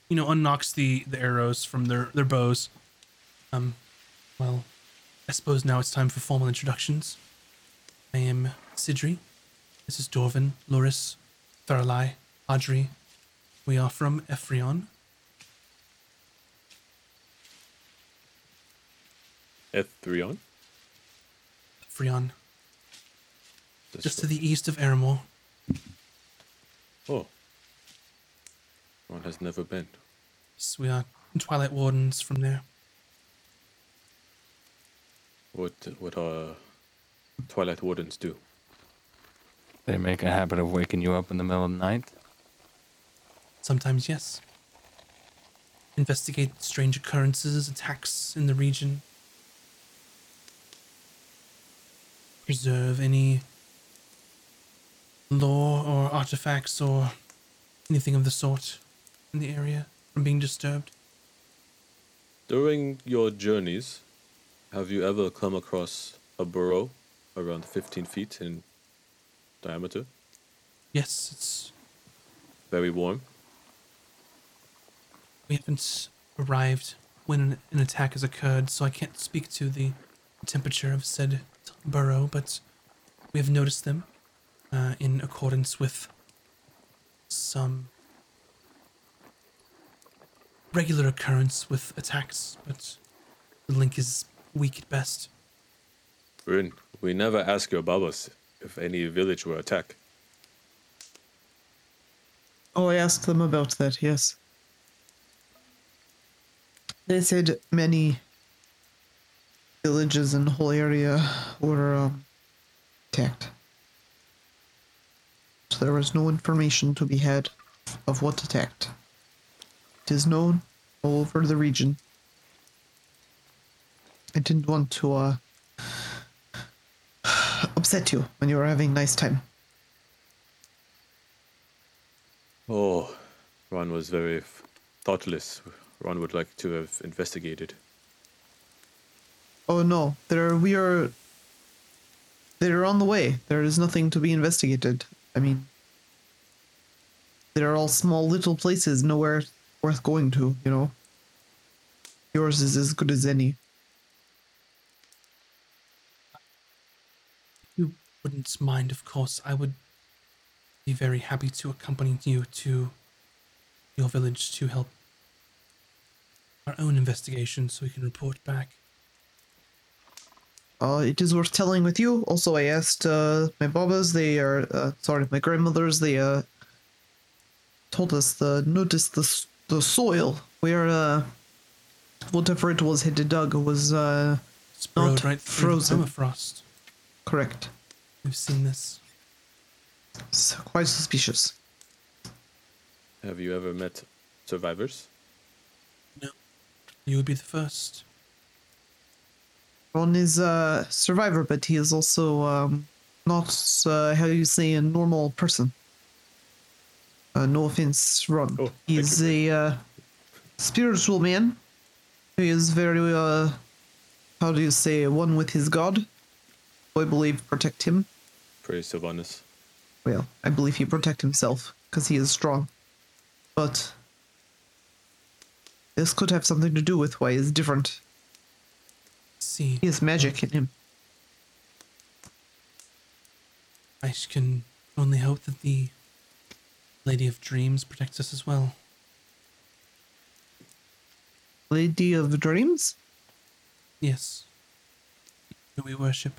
you know, unknocks the the arrows from their their bows. Um, well, I suppose now it's time for formal introductions. I am Sidri. This is Dorvin, Loris, Thorlai, Audrey. We are from Ephrion. Ethrion? Ephrion, That's just to the east of Aramor. Oh. Ron has never been. Yes, we are Twilight Wardens from there. What what uh Twilight Wardens do? They make a habit of waking you up in the middle of the night. Sometimes, yes. Investigate strange occurrences, attacks in the region. Preserve any lore or artifacts or anything of the sort in the area from being disturbed. During your journeys, have you ever come across a burrow around 15 feet in diameter? Yes, it's Very warm? we haven't arrived when an, an attack has occurred, so I can't speak to the temperature of said burrow, but we have noticed them uh, in accordance with some regular occurrence with attacks, but the link is weak at best. Bryn, we never ask your babas if any village were attacked. Oh, I asked them about that, yes. They said many villages and whole area were um, attacked. So there was no information to be had of what attacked. It is known all over the region. I didn't want to uh, upset you when you were having a nice time. Oh, Ron was very thoughtless Ron would like to have investigated. Oh no, there we are. They're on the way. There is nothing to be investigated. I mean, they're all small little places, nowhere worth going to. You know. Yours is as good as any. you wouldn't mind, of course, I would be very happy to accompany you to your village to help our own investigation so we can report back. Uh, it is worth telling with you. Also, I asked uh, my babas. They are uh, sorry, my grandmothers. They uh told us the noticed the the soil where uh whatever it was had dug was uh Not right frozen. the permafrost. correct. We've seen this. It's quite suspicious. Have you ever met survivors? No. You would be the first. Ron is a survivor, but he is also um, not, uh, how you say, a normal person. Uh, no offense, Ron. Oh, He's thank a uh, spiritual man. He is very, uh, how do you say, one with his God. I believe protect him. Praise Sylvanus. Well, I believe he protect himself because he is strong. But this could have something to do with why he's different. See, He has magic in him. I can only hope that the Lady of Dreams protects us as well. Lady of Dreams? Yes. Who we worship.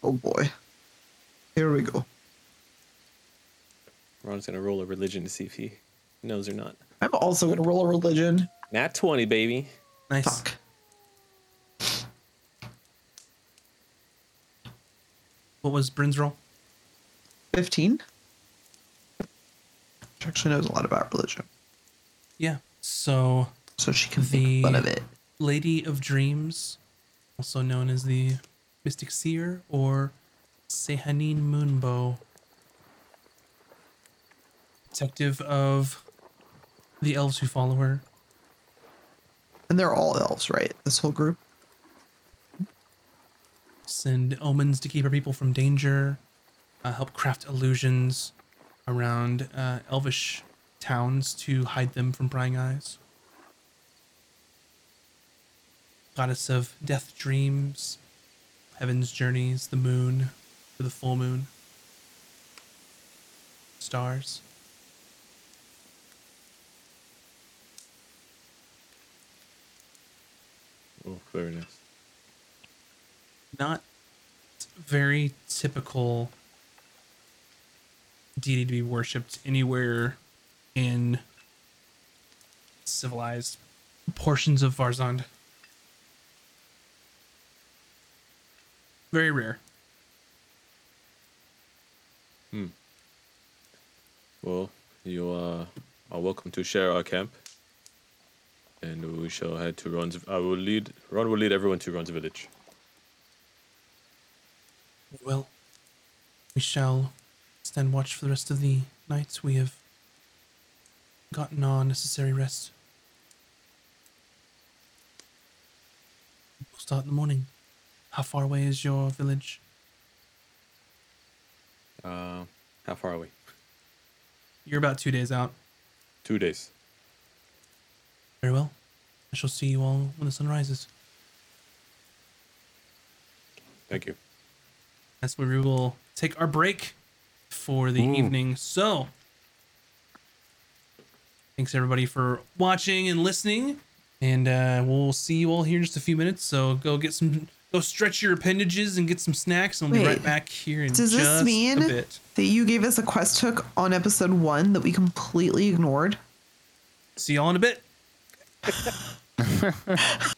Oh boy. Here we go. Ron's gonna roll a religion to see if he knows or not. I'm also gonna roll a religion. Nat 20, baby. Nice. Fuck. What was Bryn's roll? 15? She actually knows a lot about religion. Yeah. So, So she can The- fun of it. Lady of Dreams, also known as the Mystic Seer or Sehanin Moonbow, detective of the elves who follow her. And they're all elves, right? This whole group? Send omens to keep our people from danger, uh, help craft illusions around uh, elvish towns to hide them from prying eyes. Goddess of death dreams, heaven's journeys, the moon to the full moon, stars. Oh, very nice. Not very typical deity to be worshipped anywhere in civilized portions of Varzand. Very rare. Hmm. Well, you uh, are welcome to share our camp. And we shall head to Ron's. I will lead. Ron will lead everyone to Ron's village. Well, we shall stand watch for the rest of the night. We have gotten our necessary rest. We'll start in the morning. How far away is your village? Uh, how far are we? You're about two days out. Two days. Very well. I shall see you all when the sun rises. Thank you. That's where we will take our break for the Ooh. evening. So, thanks everybody for watching and listening. And uh, we'll see you all here in just a few minutes. So, go get some, go stretch your appendages and get some snacks. And we'll be right back here in just a bit. does this mean- That you gave us a quest hook on episode one that we completely ignored. See y'all in a bit.